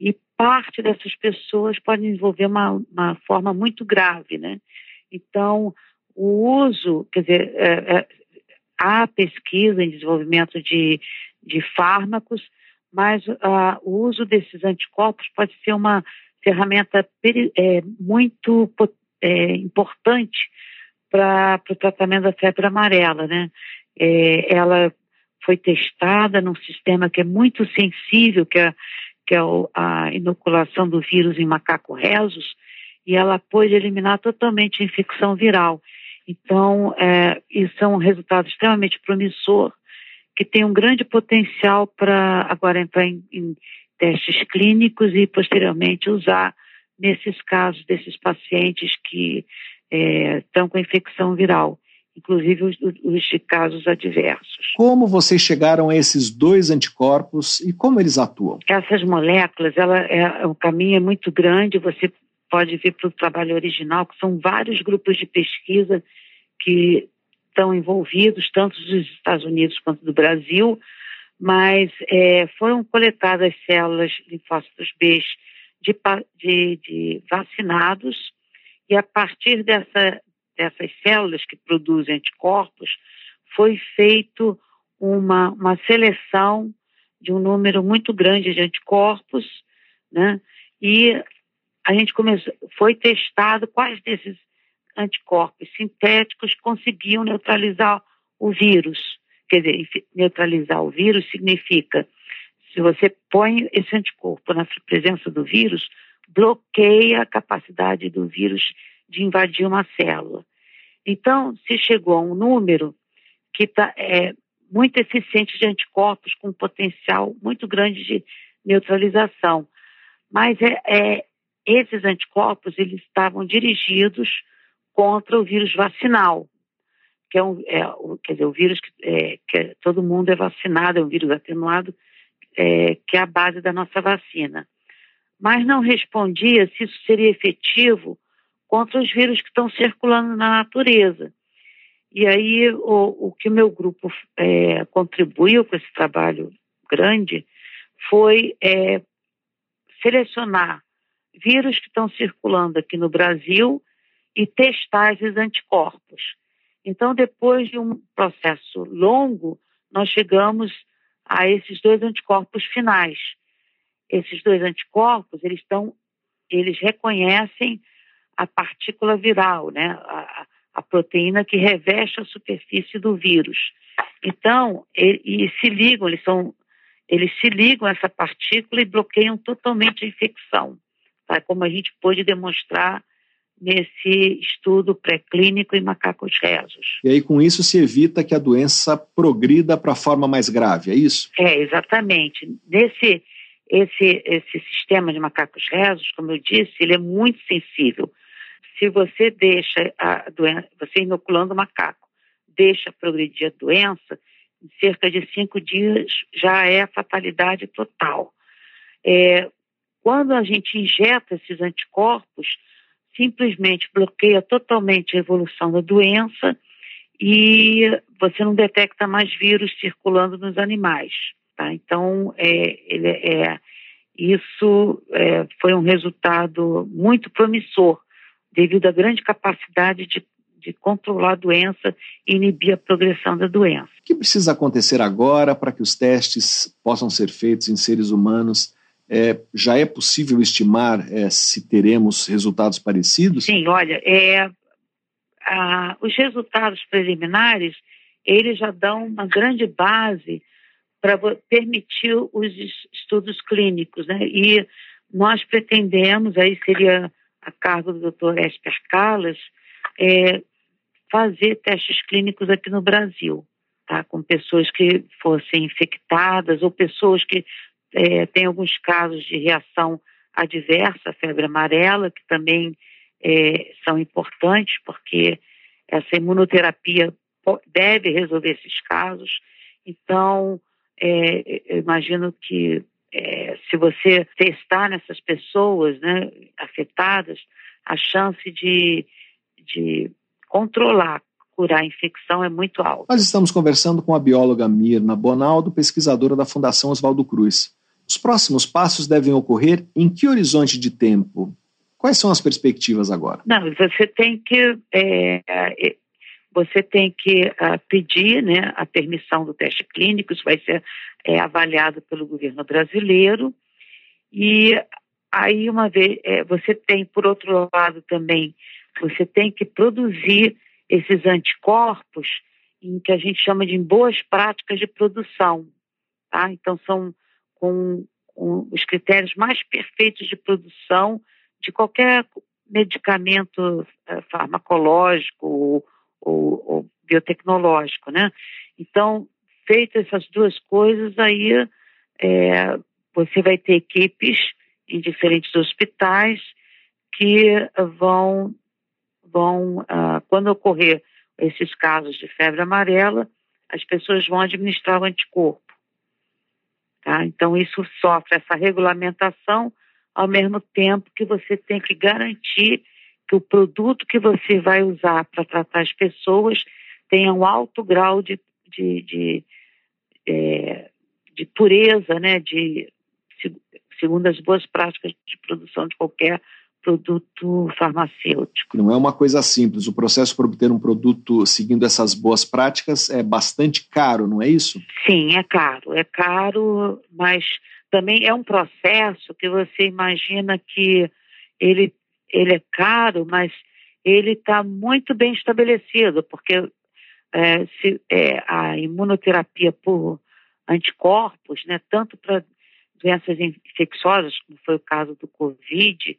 e parte dessas pessoas pode desenvolver uma, uma forma muito grave, né? Então, o uso, quer dizer, é, é, há pesquisa em desenvolvimento de, de fármacos, mas uh, o uso desses anticorpos pode ser uma ferramenta é, muito é, importante para o tratamento da febre amarela, né? É, ela foi testada num sistema que é muito sensível, que é, que é a inoculação do vírus em macaco rezos, e ela pôde eliminar totalmente a infecção viral. Então, é, isso é um resultado extremamente promissor, que tem um grande potencial para agora entrar em, em testes clínicos e posteriormente usar nesses casos desses pacientes que é, estão com infecção viral, inclusive os, os, de casos adversos. Como vocês chegaram a esses dois anticorpos e como eles atuam? Essas moléculas, ela é, o caminho é muito grande. Você pode ver para o trabalho original, que são vários grupos de pesquisa que estão envolvidos, tanto dos Estados Unidos quanto do Brasil, mas é, foram coletadas células linfócitos B de, de, de, vacinados e a partir dessa, dessas células que produzem anticorpos foi feito uma, uma seleção de um número muito grande de anticorpos, né? E a gente começou, foi testado quais desses anticorpos sintéticos conseguiam neutralizar o vírus. Quer dizer, neutralizar o vírus significa, se você põe esse anticorpo na presença do vírus, bloqueia a capacidade do vírus de invadir uma célula. Então, se chegou a um número que tá, é muito eficiente de anticorpos com potencial muito grande de neutralização. Mas é, é, esses anticorpos eles estavam dirigidos contra o vírus vacinal, que é, um, é quer dizer, o vírus que, é, que é, todo mundo é vacinado, é um vírus atenuado, é, que é a base da nossa vacina. Mas não respondia se isso seria efetivo contra os vírus que estão circulando na natureza. E aí o, o que o meu grupo é, contribuiu com esse trabalho grande foi é, selecionar vírus que estão circulando aqui no Brasil e testar esses anticorpos. Então, depois de um processo longo, nós chegamos a esses dois anticorpos finais. Esses dois anticorpos, eles estão, eles reconhecem a partícula viral, né? A, a proteína que reveste a superfície do vírus. Então, e, e se ligam, eles são, eles se ligam a essa partícula e bloqueiam totalmente a infecção, tá? Como a gente pôde demonstrar nesse estudo pré-clínico em macacos rezos. E aí, com isso, se evita que a doença progrida para a forma mais grave, é isso? É, exatamente. Nesse esse, esse sistema de macacos rezos, como eu disse, ele é muito sensível. Se você deixa a doença, você inoculando o macaco, deixa progredir a doença, em cerca de cinco dias já é a fatalidade total. É, quando a gente injeta esses anticorpos, simplesmente bloqueia totalmente a evolução da doença e você não detecta mais vírus circulando nos animais. Tá? Então, é, ele, é, isso é, foi um resultado muito promissor, devido à grande capacidade de, de controlar a doença e inibir a progressão da doença. O que precisa acontecer agora para que os testes possam ser feitos em seres humanos é, já é possível estimar é, se teremos resultados parecidos? Sim, olha, é, a, os resultados preliminares eles já dão uma grande base para permitir os estudos clínicos, né? E nós pretendemos, aí seria a cargo do Dr. Esper Calas, é, fazer testes clínicos aqui no Brasil, tá? Com pessoas que fossem infectadas ou pessoas que é, tem alguns casos de reação adversa, febre amarela, que também é, são importantes, porque essa imunoterapia deve resolver esses casos. Então, é, eu imagino que é, se você testar nessas pessoas né, afetadas, a chance de, de controlar, curar a infecção é muito alta. Nós estamos conversando com a bióloga Mirna Bonaldo, pesquisadora da Fundação Oswaldo Cruz. Os próximos passos devem ocorrer em que horizonte de tempo? Quais são as perspectivas agora? Não, você tem que é, é, você tem que uh, pedir né, a permissão do teste clínico, isso vai ser é, avaliado pelo governo brasileiro. E aí, uma vez, é, você tem, por outro lado, também, você tem que produzir esses anticorpos em que a gente chama de boas práticas de produção. Tá? Então, são com, com os critérios mais perfeitos de produção de qualquer medicamento uh, farmacológico ou, ou, ou, biotecnológico, né? Então, feitas essas duas coisas, aí é, você vai ter equipes em diferentes hospitais que vão, vão uh, quando ocorrer esses casos de febre amarela, as pessoas vão administrar o anticorpo. Tá? Então, isso sofre essa regulamentação, ao mesmo tempo que você tem que garantir que o produto que você vai usar para tratar as pessoas tenha um alto grau de, de, de, é, de pureza, né, de, segundo as boas práticas de produção de qualquer produto farmacêutico. Não é uma coisa simples. O processo para obter um produto seguindo essas boas práticas é bastante caro, não é isso? Sim, é caro. É caro, mas também é um processo que você imagina que ele, ele é caro, mas ele está muito bem estabelecido, porque é, se, é, a imunoterapia por anticorpos, né, tanto para doenças infecciosas, como foi o caso do Covid,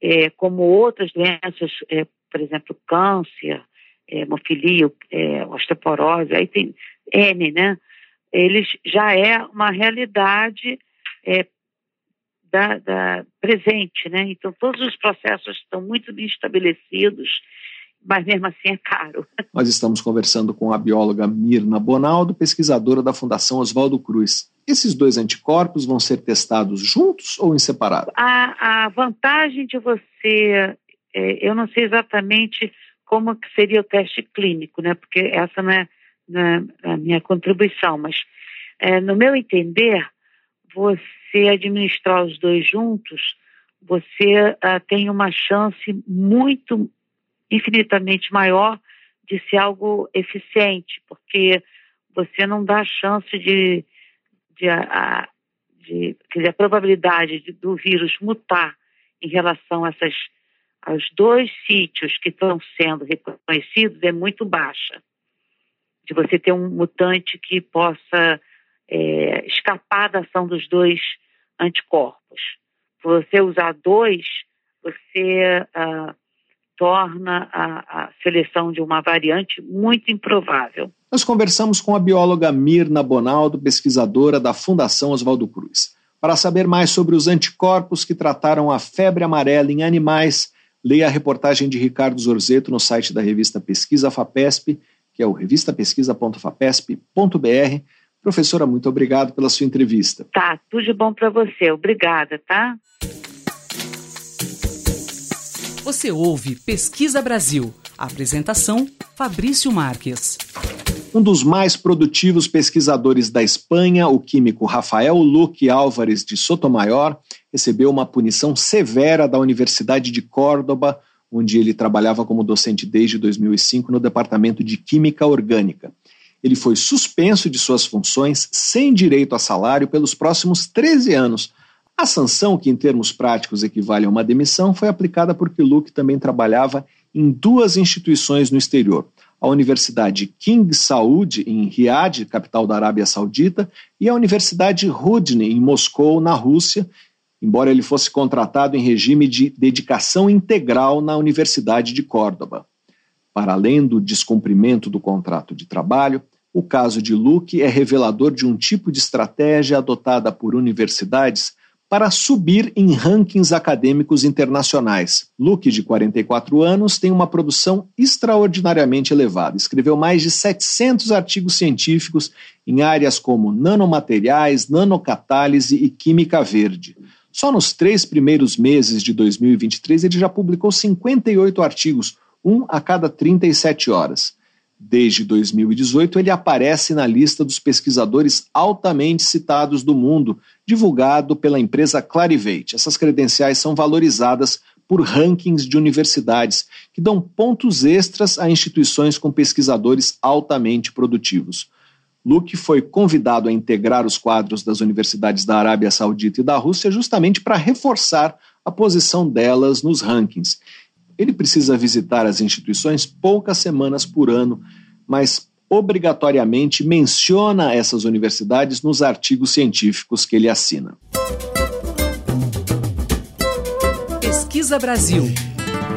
é, como outras doenças, é, por exemplo, câncer, é, hemofilia, é, osteoporose, aí tem N, né? Eles já é uma realidade é, da, da, presente, né? Então todos os processos estão muito bem estabelecidos, mas mesmo assim é caro. Nós estamos conversando com a bióloga Mirna Bonaldo, pesquisadora da Fundação Oswaldo Cruz. Esses dois anticorpos vão ser testados juntos ou em separado? A, a vantagem de você, é, eu não sei exatamente como que seria o teste clínico, né? Porque essa não é, não é a minha contribuição, mas é, no meu entender, você administrar os dois juntos, você uh, tem uma chance muito infinitamente maior de ser algo eficiente, porque você não dá chance de de, a, de quer dizer, a probabilidade de, do vírus mutar em relação a essas, aos dois sítios que estão sendo reconhecidos é muito baixa. De você ter um mutante que possa é, escapar da ação dos dois anticorpos. Se você usar dois, você uh, torna a, a seleção de uma variante muito improvável. Nós conversamos com a bióloga Mirna Bonaldo, pesquisadora da Fundação Oswaldo Cruz. Para saber mais sobre os anticorpos que trataram a febre amarela em animais, leia a reportagem de Ricardo Zorzeto no site da revista Pesquisa FAPESP, que é o revistapesquisa.fapesp.br. Professora, muito obrigado pela sua entrevista. Tá, tudo de bom para você. Obrigada, tá? Você ouve Pesquisa Brasil. apresentação: Fabrício Marques. Um dos mais produtivos pesquisadores da Espanha, o químico Rafael Luque Álvares de Sotomayor, recebeu uma punição severa da Universidade de Córdoba, onde ele trabalhava como docente desde 2005 no Departamento de Química Orgânica. Ele foi suspenso de suas funções sem direito a salário pelos próximos 13 anos. A sanção, que em termos práticos equivale a uma demissão, foi aplicada porque Luke também trabalhava em duas instituições no exterior a Universidade King Saud, em Riad, capital da Arábia Saudita, e a Universidade Rudny, em Moscou, na Rússia, embora ele fosse contratado em regime de dedicação integral na Universidade de Córdoba. Para além do descumprimento do contrato de trabalho, o caso de Luke é revelador de um tipo de estratégia adotada por universidades para subir em rankings acadêmicos internacionais. Luke, de 44 anos, tem uma produção extraordinariamente elevada. Escreveu mais de 700 artigos científicos em áreas como nanomateriais, nanocatálise e química verde. Só nos três primeiros meses de 2023 ele já publicou 58 artigos, um a cada 37 horas. Desde 2018, ele aparece na lista dos pesquisadores altamente citados do mundo, divulgado pela empresa Clarivate. Essas credenciais são valorizadas por rankings de universidades, que dão pontos extras a instituições com pesquisadores altamente produtivos. Luke foi convidado a integrar os quadros das universidades da Arábia Saudita e da Rússia justamente para reforçar a posição delas nos rankings ele precisa visitar as instituições poucas semanas por ano, mas obrigatoriamente menciona essas universidades nos artigos científicos que ele assina. Pesquisa Brasil.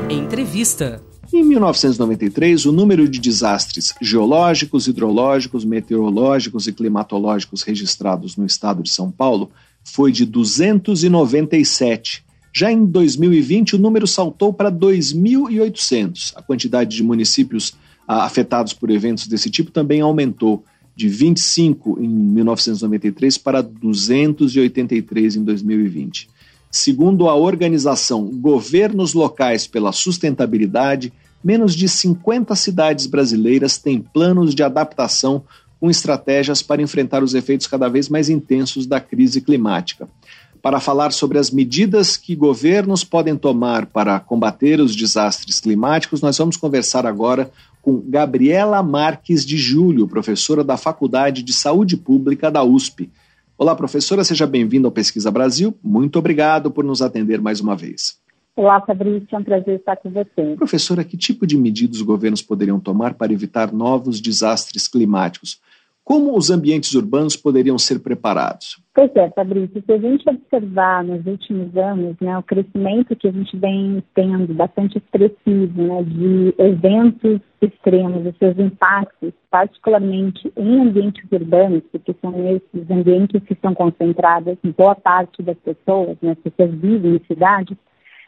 Entrevista. Em 1993, o número de desastres geológicos, hidrológicos, meteorológicos e climatológicos registrados no estado de São Paulo foi de 297, já em 2020, o número saltou para 2.800. A quantidade de municípios ah, afetados por eventos desse tipo também aumentou de 25 em 1993 para 283 em 2020. Segundo a organização Governos Locais pela Sustentabilidade, menos de 50 cidades brasileiras têm planos de adaptação com estratégias para enfrentar os efeitos cada vez mais intensos da crise climática. Para falar sobre as medidas que governos podem tomar para combater os desastres climáticos, nós vamos conversar agora com Gabriela Marques de Júlio, professora da Faculdade de Saúde Pública da USP. Olá, professora, seja bem-vinda ao Pesquisa Brasil. Muito obrigado por nos atender mais uma vez. Olá, Fabrício, é um prazer estar com você. Professora, que tipo de medidas os governos poderiam tomar para evitar novos desastres climáticos? Como os ambientes urbanos poderiam ser preparados? Pois é, Fabrício, se a gente observar nos últimos anos né, o crescimento que a gente vem tendo bastante expressivo né, de eventos extremos e seus impactos, particularmente em ambientes urbanos, porque são esses ambientes que estão concentrados em boa parte das pessoas, né, as pessoas vivem em cidades,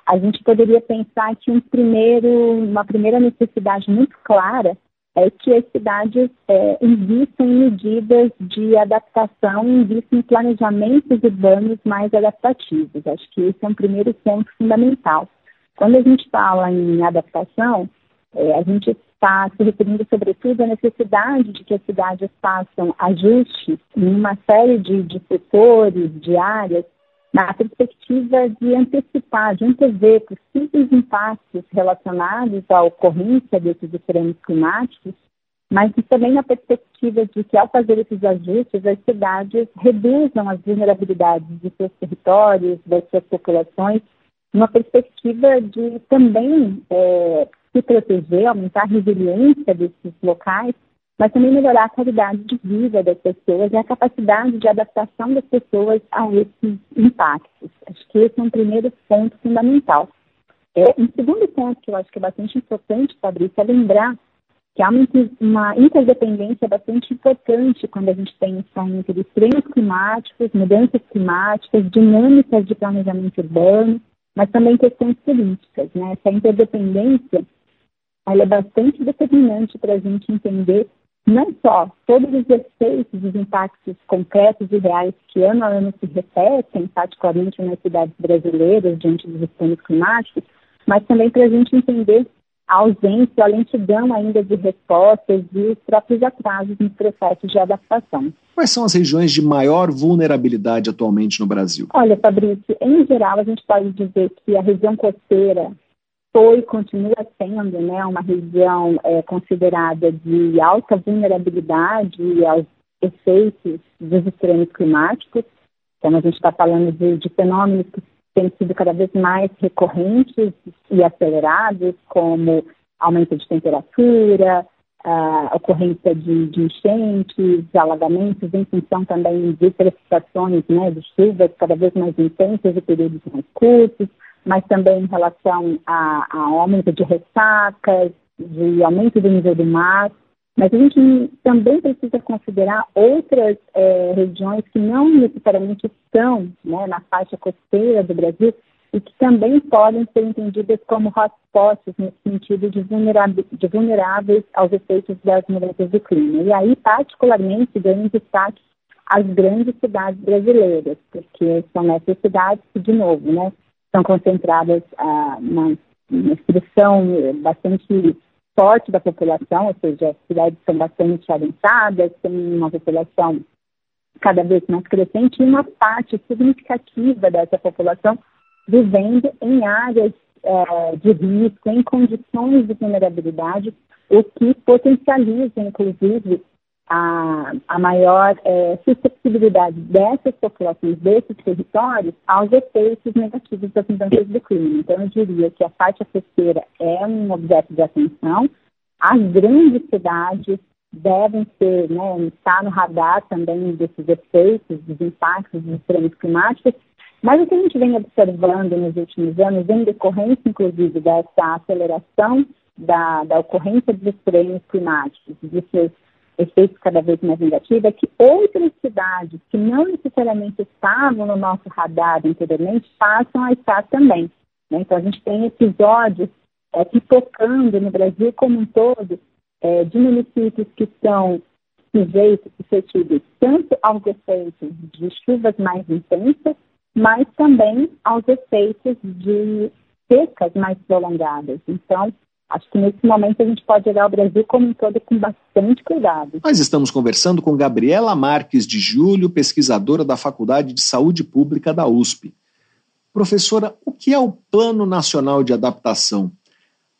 a gente poderia pensar que um primeiro, uma primeira necessidade muito clara é que as cidades é, invistam em medidas de adaptação, invistam em planejamentos urbanos mais adaptativos. Acho que esse é um primeiro ponto fundamental. Quando a gente fala em adaptação, é, a gente está se referindo sobretudo à necessidade de que as cidades façam ajustes em uma série de, de setores, de áreas, na perspectiva de antecipar, de antever possíveis impactos relacionados à ocorrência desses extremos climáticos, mas também na perspectiva de que, ao fazer esses ajustes, as cidades reduzam as vulnerabilidades de seus territórios, das suas populações, numa perspectiva de também é, se proteger, aumentar a resiliência desses locais mas também melhorar a qualidade de vida das pessoas e a capacidade de adaptação das pessoas a esses impactos. Acho que esse é um primeiro ponto fundamental. É, um segundo ponto que eu acho que é bastante importante, Fabrício, é lembrar que há uma, interdependência bastante importante quando a gente pensa entre extremos climáticos, mudanças climáticas, dinâmicas de planejamento urbano, mas também questões políticas. Né? Essa interdependência ela é bastante determinante para a gente entender não só todos os efeitos, os impactos concretos e reais que ano a ano se repetem, particularmente nas cidades brasileiras, diante dos extremos climáticos, mas também para a gente entender a ausência, a lentidão ainda de respostas e os próprios atrasos nos processos de adaptação. Quais são as regiões de maior vulnerabilidade atualmente no Brasil? Olha, Fabrício, em geral a gente pode dizer que a região costeira foi e continua sendo né, uma região é, considerada de alta vulnerabilidade aos efeitos dos extremos climáticos. Então, a gente está falando de, de fenômenos que têm sido cada vez mais recorrentes e acelerados, como aumento de temperatura, a ocorrência de, de enchentes, alagamentos, em função também de precipitações, né, de chuvas cada vez mais intensas e períodos mais curtos, mas também em relação a, a aumento de ressacas, de aumento do nível do mar. Mas a gente também precisa considerar outras é, regiões que não necessariamente estão né, na faixa costeira do Brasil e que também podem ser entendidas como hotspots no sentido de, de vulneráveis aos efeitos das mudanças do clima. E aí, particularmente, ganham destaque as grandes cidades brasileiras, porque são nessas cidades que, de novo, né, estão concentradas ah, na, expressão bastante forte da população, ou seja, as cidades são bastante adensadas, tem uma população cada vez mais crescente e uma parte significativa dessa população vivendo em áreas eh, de risco, em condições de vulnerabilidade, o que potencializa, inclusive, a, a maior é, susceptibilidade dessas populações, desses territórios, aos efeitos negativos das mudanças do clima. Então, eu diria que a faixa costeira é um objeto de atenção. As grandes cidades devem ser, né, estar no radar também desses efeitos, dos impactos dos extremos climáticos, mas o que a gente vem observando nos últimos anos, em decorrência, inclusive, dessa aceleração da, da ocorrência dos extremos climáticos, de seus efeitos cada vez mais negativos, é que outras cidades que não necessariamente estavam no nosso radar anteriormente passam a estar também. Né? Então, a gente tem episódios é, pipocando no Brasil como um todo é, de municípios que são sujeitos, suscetíveis tanto aos efeitos de chuvas mais intensas, mas também aos efeitos de secas mais prolongadas. Então, acho que nesse momento a gente pode olhar o Brasil como um todo com bastante cuidado. Nós estamos conversando com Gabriela Marques de Júlio, pesquisadora da Faculdade de Saúde Pública da USP. Professora, o que é o Plano Nacional de Adaptação?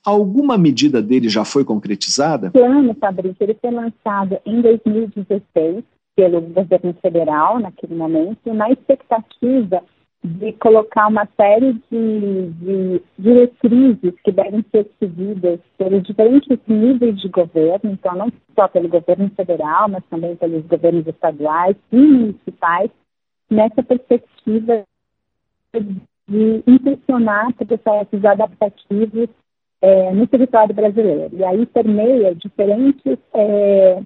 Alguma medida dele já foi concretizada? O plano, Fabrício, ele foi lançado em 2016 pelo governo federal, naquele momento, na expectativa de colocar uma série de, de diretrizes que devem ser seguidas pelos diferentes níveis de governo, então não só pelo governo federal, mas também pelos governos estaduais e municipais, nessa perspectiva de impulsionar processos adaptativos é, no território brasileiro. E aí permeia diferentes é,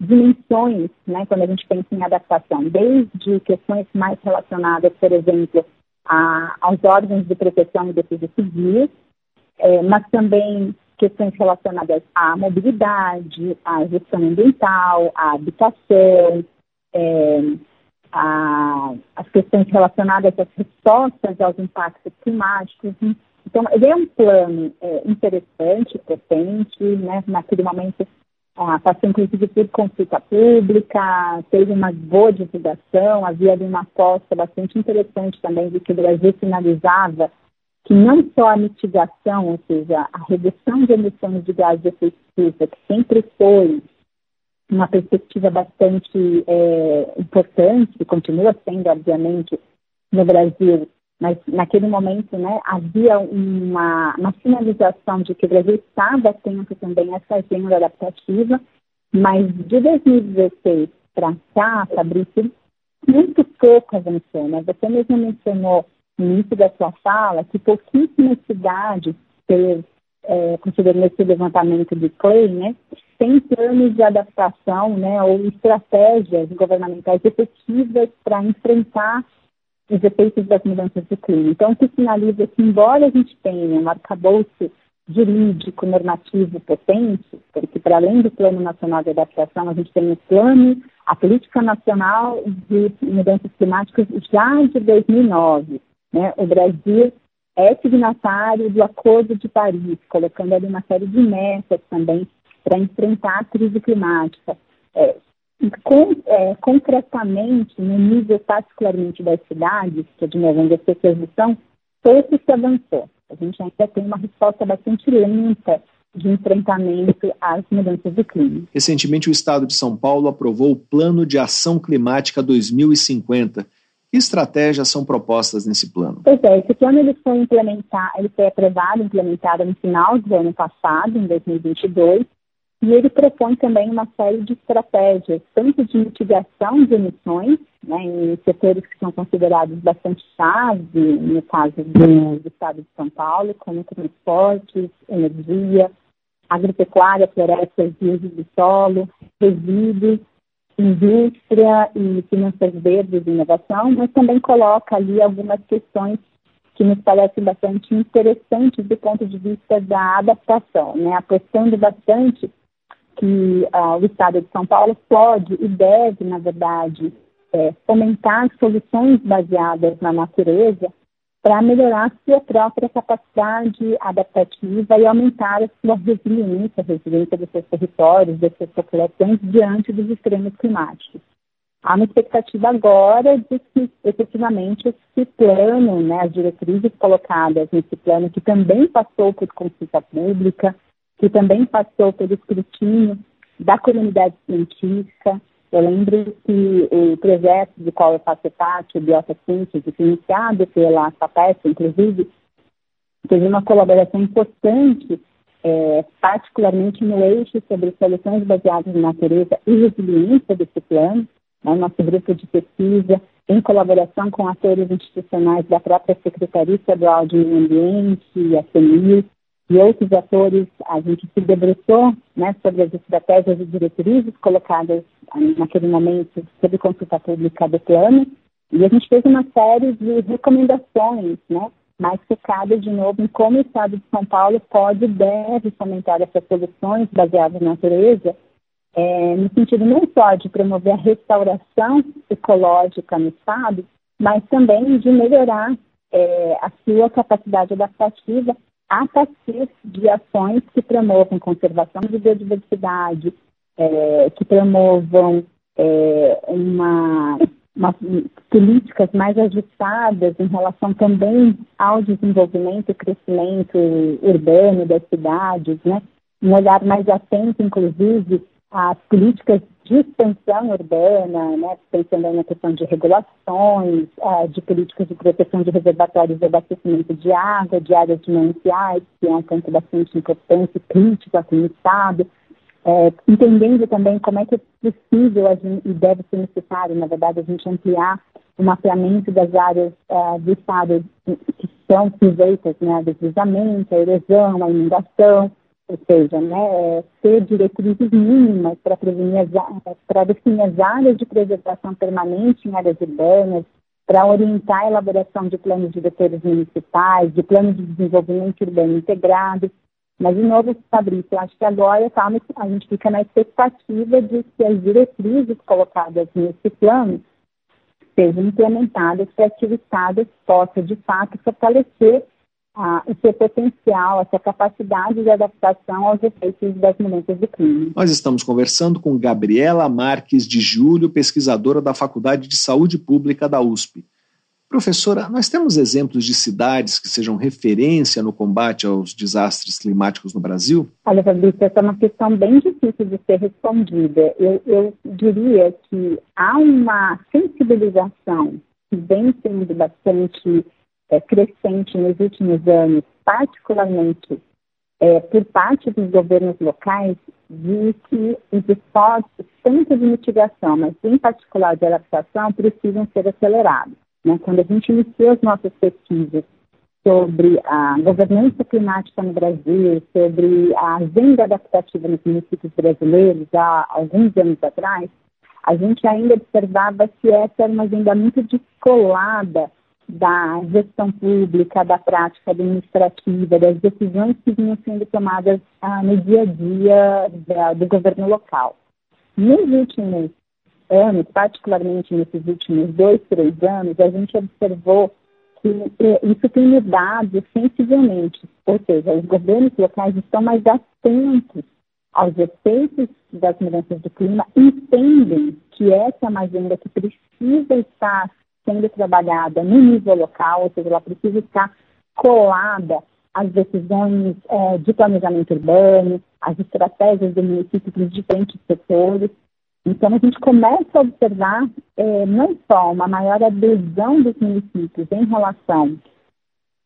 dimensões, né, quando a gente pensa em adaptação, desde questões mais relacionadas, por exemplo, a, aos órgãos de proteção e defesa civil, é, mas também questões relacionadas à mobilidade, à gestão ambiental, à habitação, é, a, as questões relacionadas às respostas aos impactos climáticos. Então, ele é um plano é, interessante, potente, né, naquele momento ah, passou inclusive por consulta pública, teve uma boa divulgação, havia ali uma aposta bastante interessante também de que o Brasil finalizava que não só a mitigação, ou seja, a redução de emissões de gases de efeito estufa, que sempre foi uma perspectiva bastante é, importante, continua sendo, obviamente, no Brasil, mas naquele momento né, havia uma, uma sinalização de que o Brasil estava tendo também essa agenda adaptativa, mas de 2016 para cá, Fabrício, muito pouco avançou. Né? Você mesmo mencionou no início da sua fala que pouquíssimas cidades, é, considerando esse levantamento de Clay, né, têm planos de adaptação né, ou estratégias governamentais efetivas para enfrentar os efeitos das mudanças de clima. Então, o que sinaliza que, embora a gente tenha um arcabouço jurídico, normativo potente, porque para além do Plano Nacional de Adaptação, a gente tem o plano, a Política Nacional de Mudanças Climáticas já de 2009. Né? O Brasil é signatário do Acordo de Paris, colocando ali uma série de metas também para enfrentar a crise climática. É, com, é, concretamente, no nível particularmente das cidades, que é de onde as pessoas estão, pouco se avançou. A gente ainda tem uma resposta bastante lenta de enfrentamento às mudanças do clima. Recentemente, o Estado de São Paulo aprovou o Plano de Ação Climática 2050. Que estratégias são propostas nesse plano? Pois é, esse plano ele foi implementado, ele foi aprovado, implementado no final do ano passado, em 2022, e ele propõe também uma série de estratégias, tanto de mitigação de emissões, né, em setores que são considerados bastante chave, no caso do, do estado de São Paulo, como transportes, energia, agropecuária, florestas e uso do solo, resíduos, indústria e finanças verdes e inovação, mas também coloca ali algumas questões que nos parecem bastante interessantes do ponto de vista da adaptação, né, apostando bastante que uh, o Estado de São Paulo pode e deve, na verdade, é, fomentar soluções baseadas na natureza para melhorar a sua própria capacidade adaptativa e aumentar a sua resiliência, a resiliência dos seus territórios, das suas populações diante dos extremos climáticos. Há uma expectativa agora de que, efetivamente, esse plano, né, as diretrizes colocadas nesse plano, que também passou por consulta pública, que também passou pelo escrutínio da comunidade científica. Eu lembro que o projeto do qual eu faço parte, o Biota Síntese, iniciado pela FAPES, inclusive, teve uma colaboração importante, é, particularmente no eixo sobre soluções baseadas em natureza e resiliência desse plano. Né, nosso grupo de pesquisa, em colaboração com atores institucionais da própria Secretaria Estadual de Meio Ambiente, a CEMIL, e outros atores, a gente se debruçou né, sobre as estratégias e diretrizes colocadas naquele momento sob consulta pública do plano, e a gente fez uma série de recomendações, né, mais focadas de novo em como o Estado de São Paulo pode e deve fomentar essas soluções baseadas na natureza, é, no sentido não só de promover a restauração ecológica no Estado, mas também de melhorar é, a sua capacidade adaptativa a partir de ações que promovam conservação de biodiversidade, é, que promovam é, uma, uma, políticas mais ajustadas em relação também ao desenvolvimento e crescimento urbano das cidades, né? um olhar mais atento, inclusive, às políticas expansão urbana, né, pensando na questão de regulações, uh, de políticas de proteção de reservatórios de abastecimento de água, de áreas manunciais, que é um ponto bastante importante crítico aqui no Estado, é, entendendo também como é que é possível e deve ser necessário, na verdade, a gente ampliar o mapeamento das áreas uh, do Estado que são sujeitas né, a deslizamento, a erosão, a inundação, ou seja, né, ter diretrizes mínimas para prevenir definir as áreas de preservação permanente em áreas urbanas, para orientar a elaboração de planos diretores municipais, de planos de desenvolvimento urbano integrado. Mas, de novo, Fabrício, acho que agora a gente fica na expectativa de que as diretrizes colocadas nesse plano sejam implementadas para que o Estado possa, de fato, fortalecer a, o seu potencial, a sua capacidade de adaptação aos efeitos das mudanças do clima. Nós estamos conversando com Gabriela Marques de Júlio, pesquisadora da Faculdade de Saúde Pública da USP. Professora, nós temos exemplos de cidades que sejam referência no combate aos desastres climáticos no Brasil? Olha, Fabrício, essa é uma questão bem difícil de ser respondida. Eu, eu diria que há uma sensibilização que vem sendo bastante é, crescente nos últimos anos, particularmente é, por parte dos governos locais, de que os esforços, tanto de mitigação, mas em particular de adaptação, precisam ser acelerados. Né? Quando a gente iniciou as nossas pesquisas sobre a governança climática no Brasil, sobre a agenda adaptativa nos municípios brasileiros, há alguns anos atrás, a gente ainda observava que essa era uma agenda muito descolada da gestão pública, da prática administrativa, das decisões que vinham sendo tomadas ah, no dia a dia da, do governo local. Nos últimos anos, particularmente nesses últimos dois, três anos, a gente observou que eh, isso tem mudado sensivelmente, ou seja, os governos locais estão mais atentos aos efeitos das mudanças do clima, entendem que essa é uma agenda que precisa estar sendo trabalhada no nível local, ou seja, ela precisa estar colada às decisões é, de planejamento urbano, às estratégias do município nos diferentes setores. Então, a gente começa a observar é, não só uma maior adesão dos municípios em relação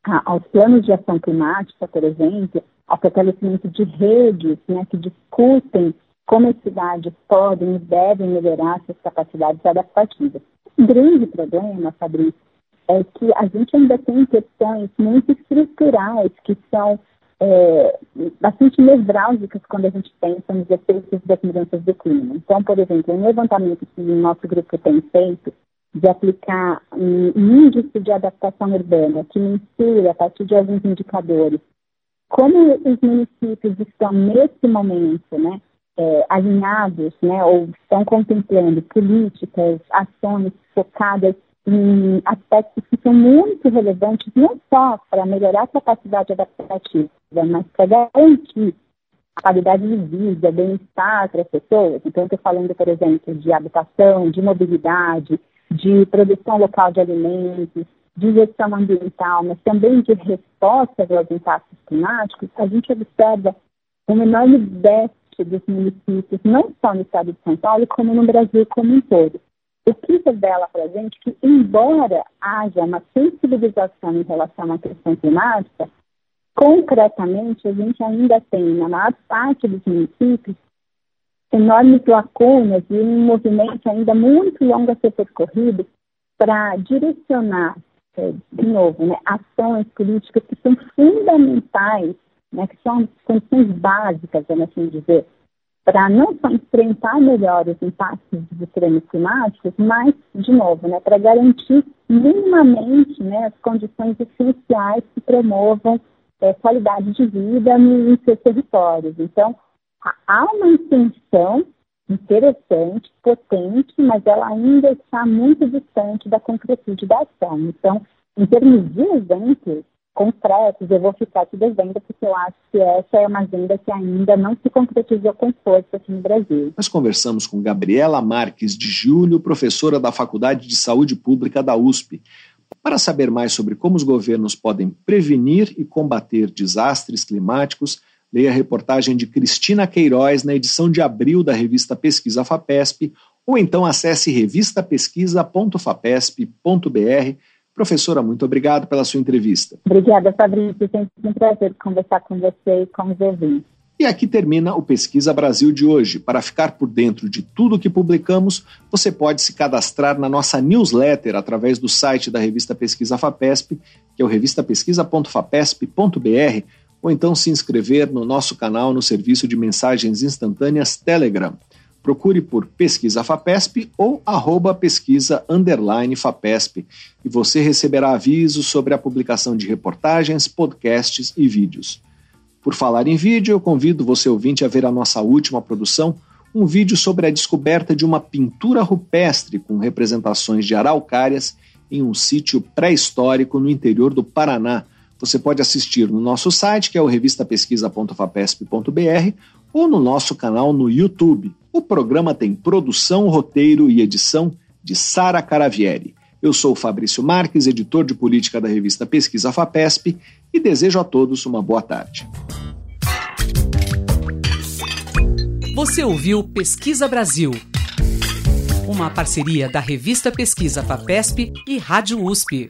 a, aos planos de ação climática, por exemplo, ao fortalecimento de redes né, que discutem como as cidades podem e devem melhorar suas capacidades adaptativas. Grande problema, Fabrício, é que a gente ainda tem questões muito estruturais que são é, bastante nevrálgicas quando a gente pensa nos efeitos das mudanças do clima. Então, por exemplo, um levantamento que o nosso grupo tem feito de aplicar um índice de adaptação urbana que mensura a partir de alguns indicadores como os municípios estão nesse momento, né, é, alinhados, né, ou estão contemplando políticas, ações focadas em aspectos que são muito relevantes, não só para melhorar a capacidade adaptativa, mas para garantir a qualidade de vida, bem-estar para as pessoas. Então, estou falando, por exemplo, de habitação, de mobilidade, de produção local de alimentos, de gestão ambiental, mas também de respostas aos impactos climáticos, a gente observa um enorme déficit dos municípios, não só no estado de São Paulo, como no Brasil como um todo. O que revela para a gente que, embora haja uma sensibilização em relação à questão climática, concretamente a gente ainda tem, na maior parte dos municípios, enormes lacunas e um movimento ainda muito longo a ser percorrido para direcionar, é, de novo, né, ações políticas que são fundamentais né, que são condições básicas, vamos assim dizer, para não só enfrentar melhor os impactos dos extremos climáticos, mas, de novo, né, para garantir minimamente né, as condições essenciais que promovam é, qualidade de vida em seus territórios. Então, há uma intenção interessante, potente, mas ela ainda está muito distante da concretude da ação. Então, em termos de exemplos concretos, eu vou ficar aqui devendo, porque eu acho que essa é uma agenda que ainda não se concretizou com força aqui no Brasil. Nós conversamos com Gabriela Marques de Júlio, professora da Faculdade de Saúde Pública da USP, para saber mais sobre como os governos podem prevenir e combater desastres climáticos Leia a reportagem de Cristina Queiroz na edição de abril da revista Pesquisa FAPESP ou então acesse revistapesquisa.fapesp.br. Professora, muito obrigado pela sua entrevista. Obrigada, Fabrício. Sempre um prazer conversar com você e com os ouvintes. E aqui termina o Pesquisa Brasil de hoje. Para ficar por dentro de tudo que publicamos, você pode se cadastrar na nossa newsletter através do site da revista Pesquisa FAPESP, que é o revistapesquisa.fapesp.br ou então se inscrever no nosso canal no serviço de mensagens instantâneas Telegram. Procure por Pesquisa FAPESP ou arroba pesquisa underline FAPESP e você receberá avisos sobre a publicação de reportagens, podcasts e vídeos. Por falar em vídeo, eu convido você ouvinte a ver a nossa última produção, um vídeo sobre a descoberta de uma pintura rupestre com representações de araucárias em um sítio pré-histórico no interior do Paraná, você pode assistir no nosso site, que é o revistapesquisa.fapesp.br, ou no nosso canal no YouTube. O programa tem produção, roteiro e edição de Sara Caravieri. Eu sou Fabrício Marques, editor de política da revista Pesquisa FAPESP, e desejo a todos uma boa tarde. Você ouviu Pesquisa Brasil, uma parceria da revista Pesquisa FAPESP e Rádio USP.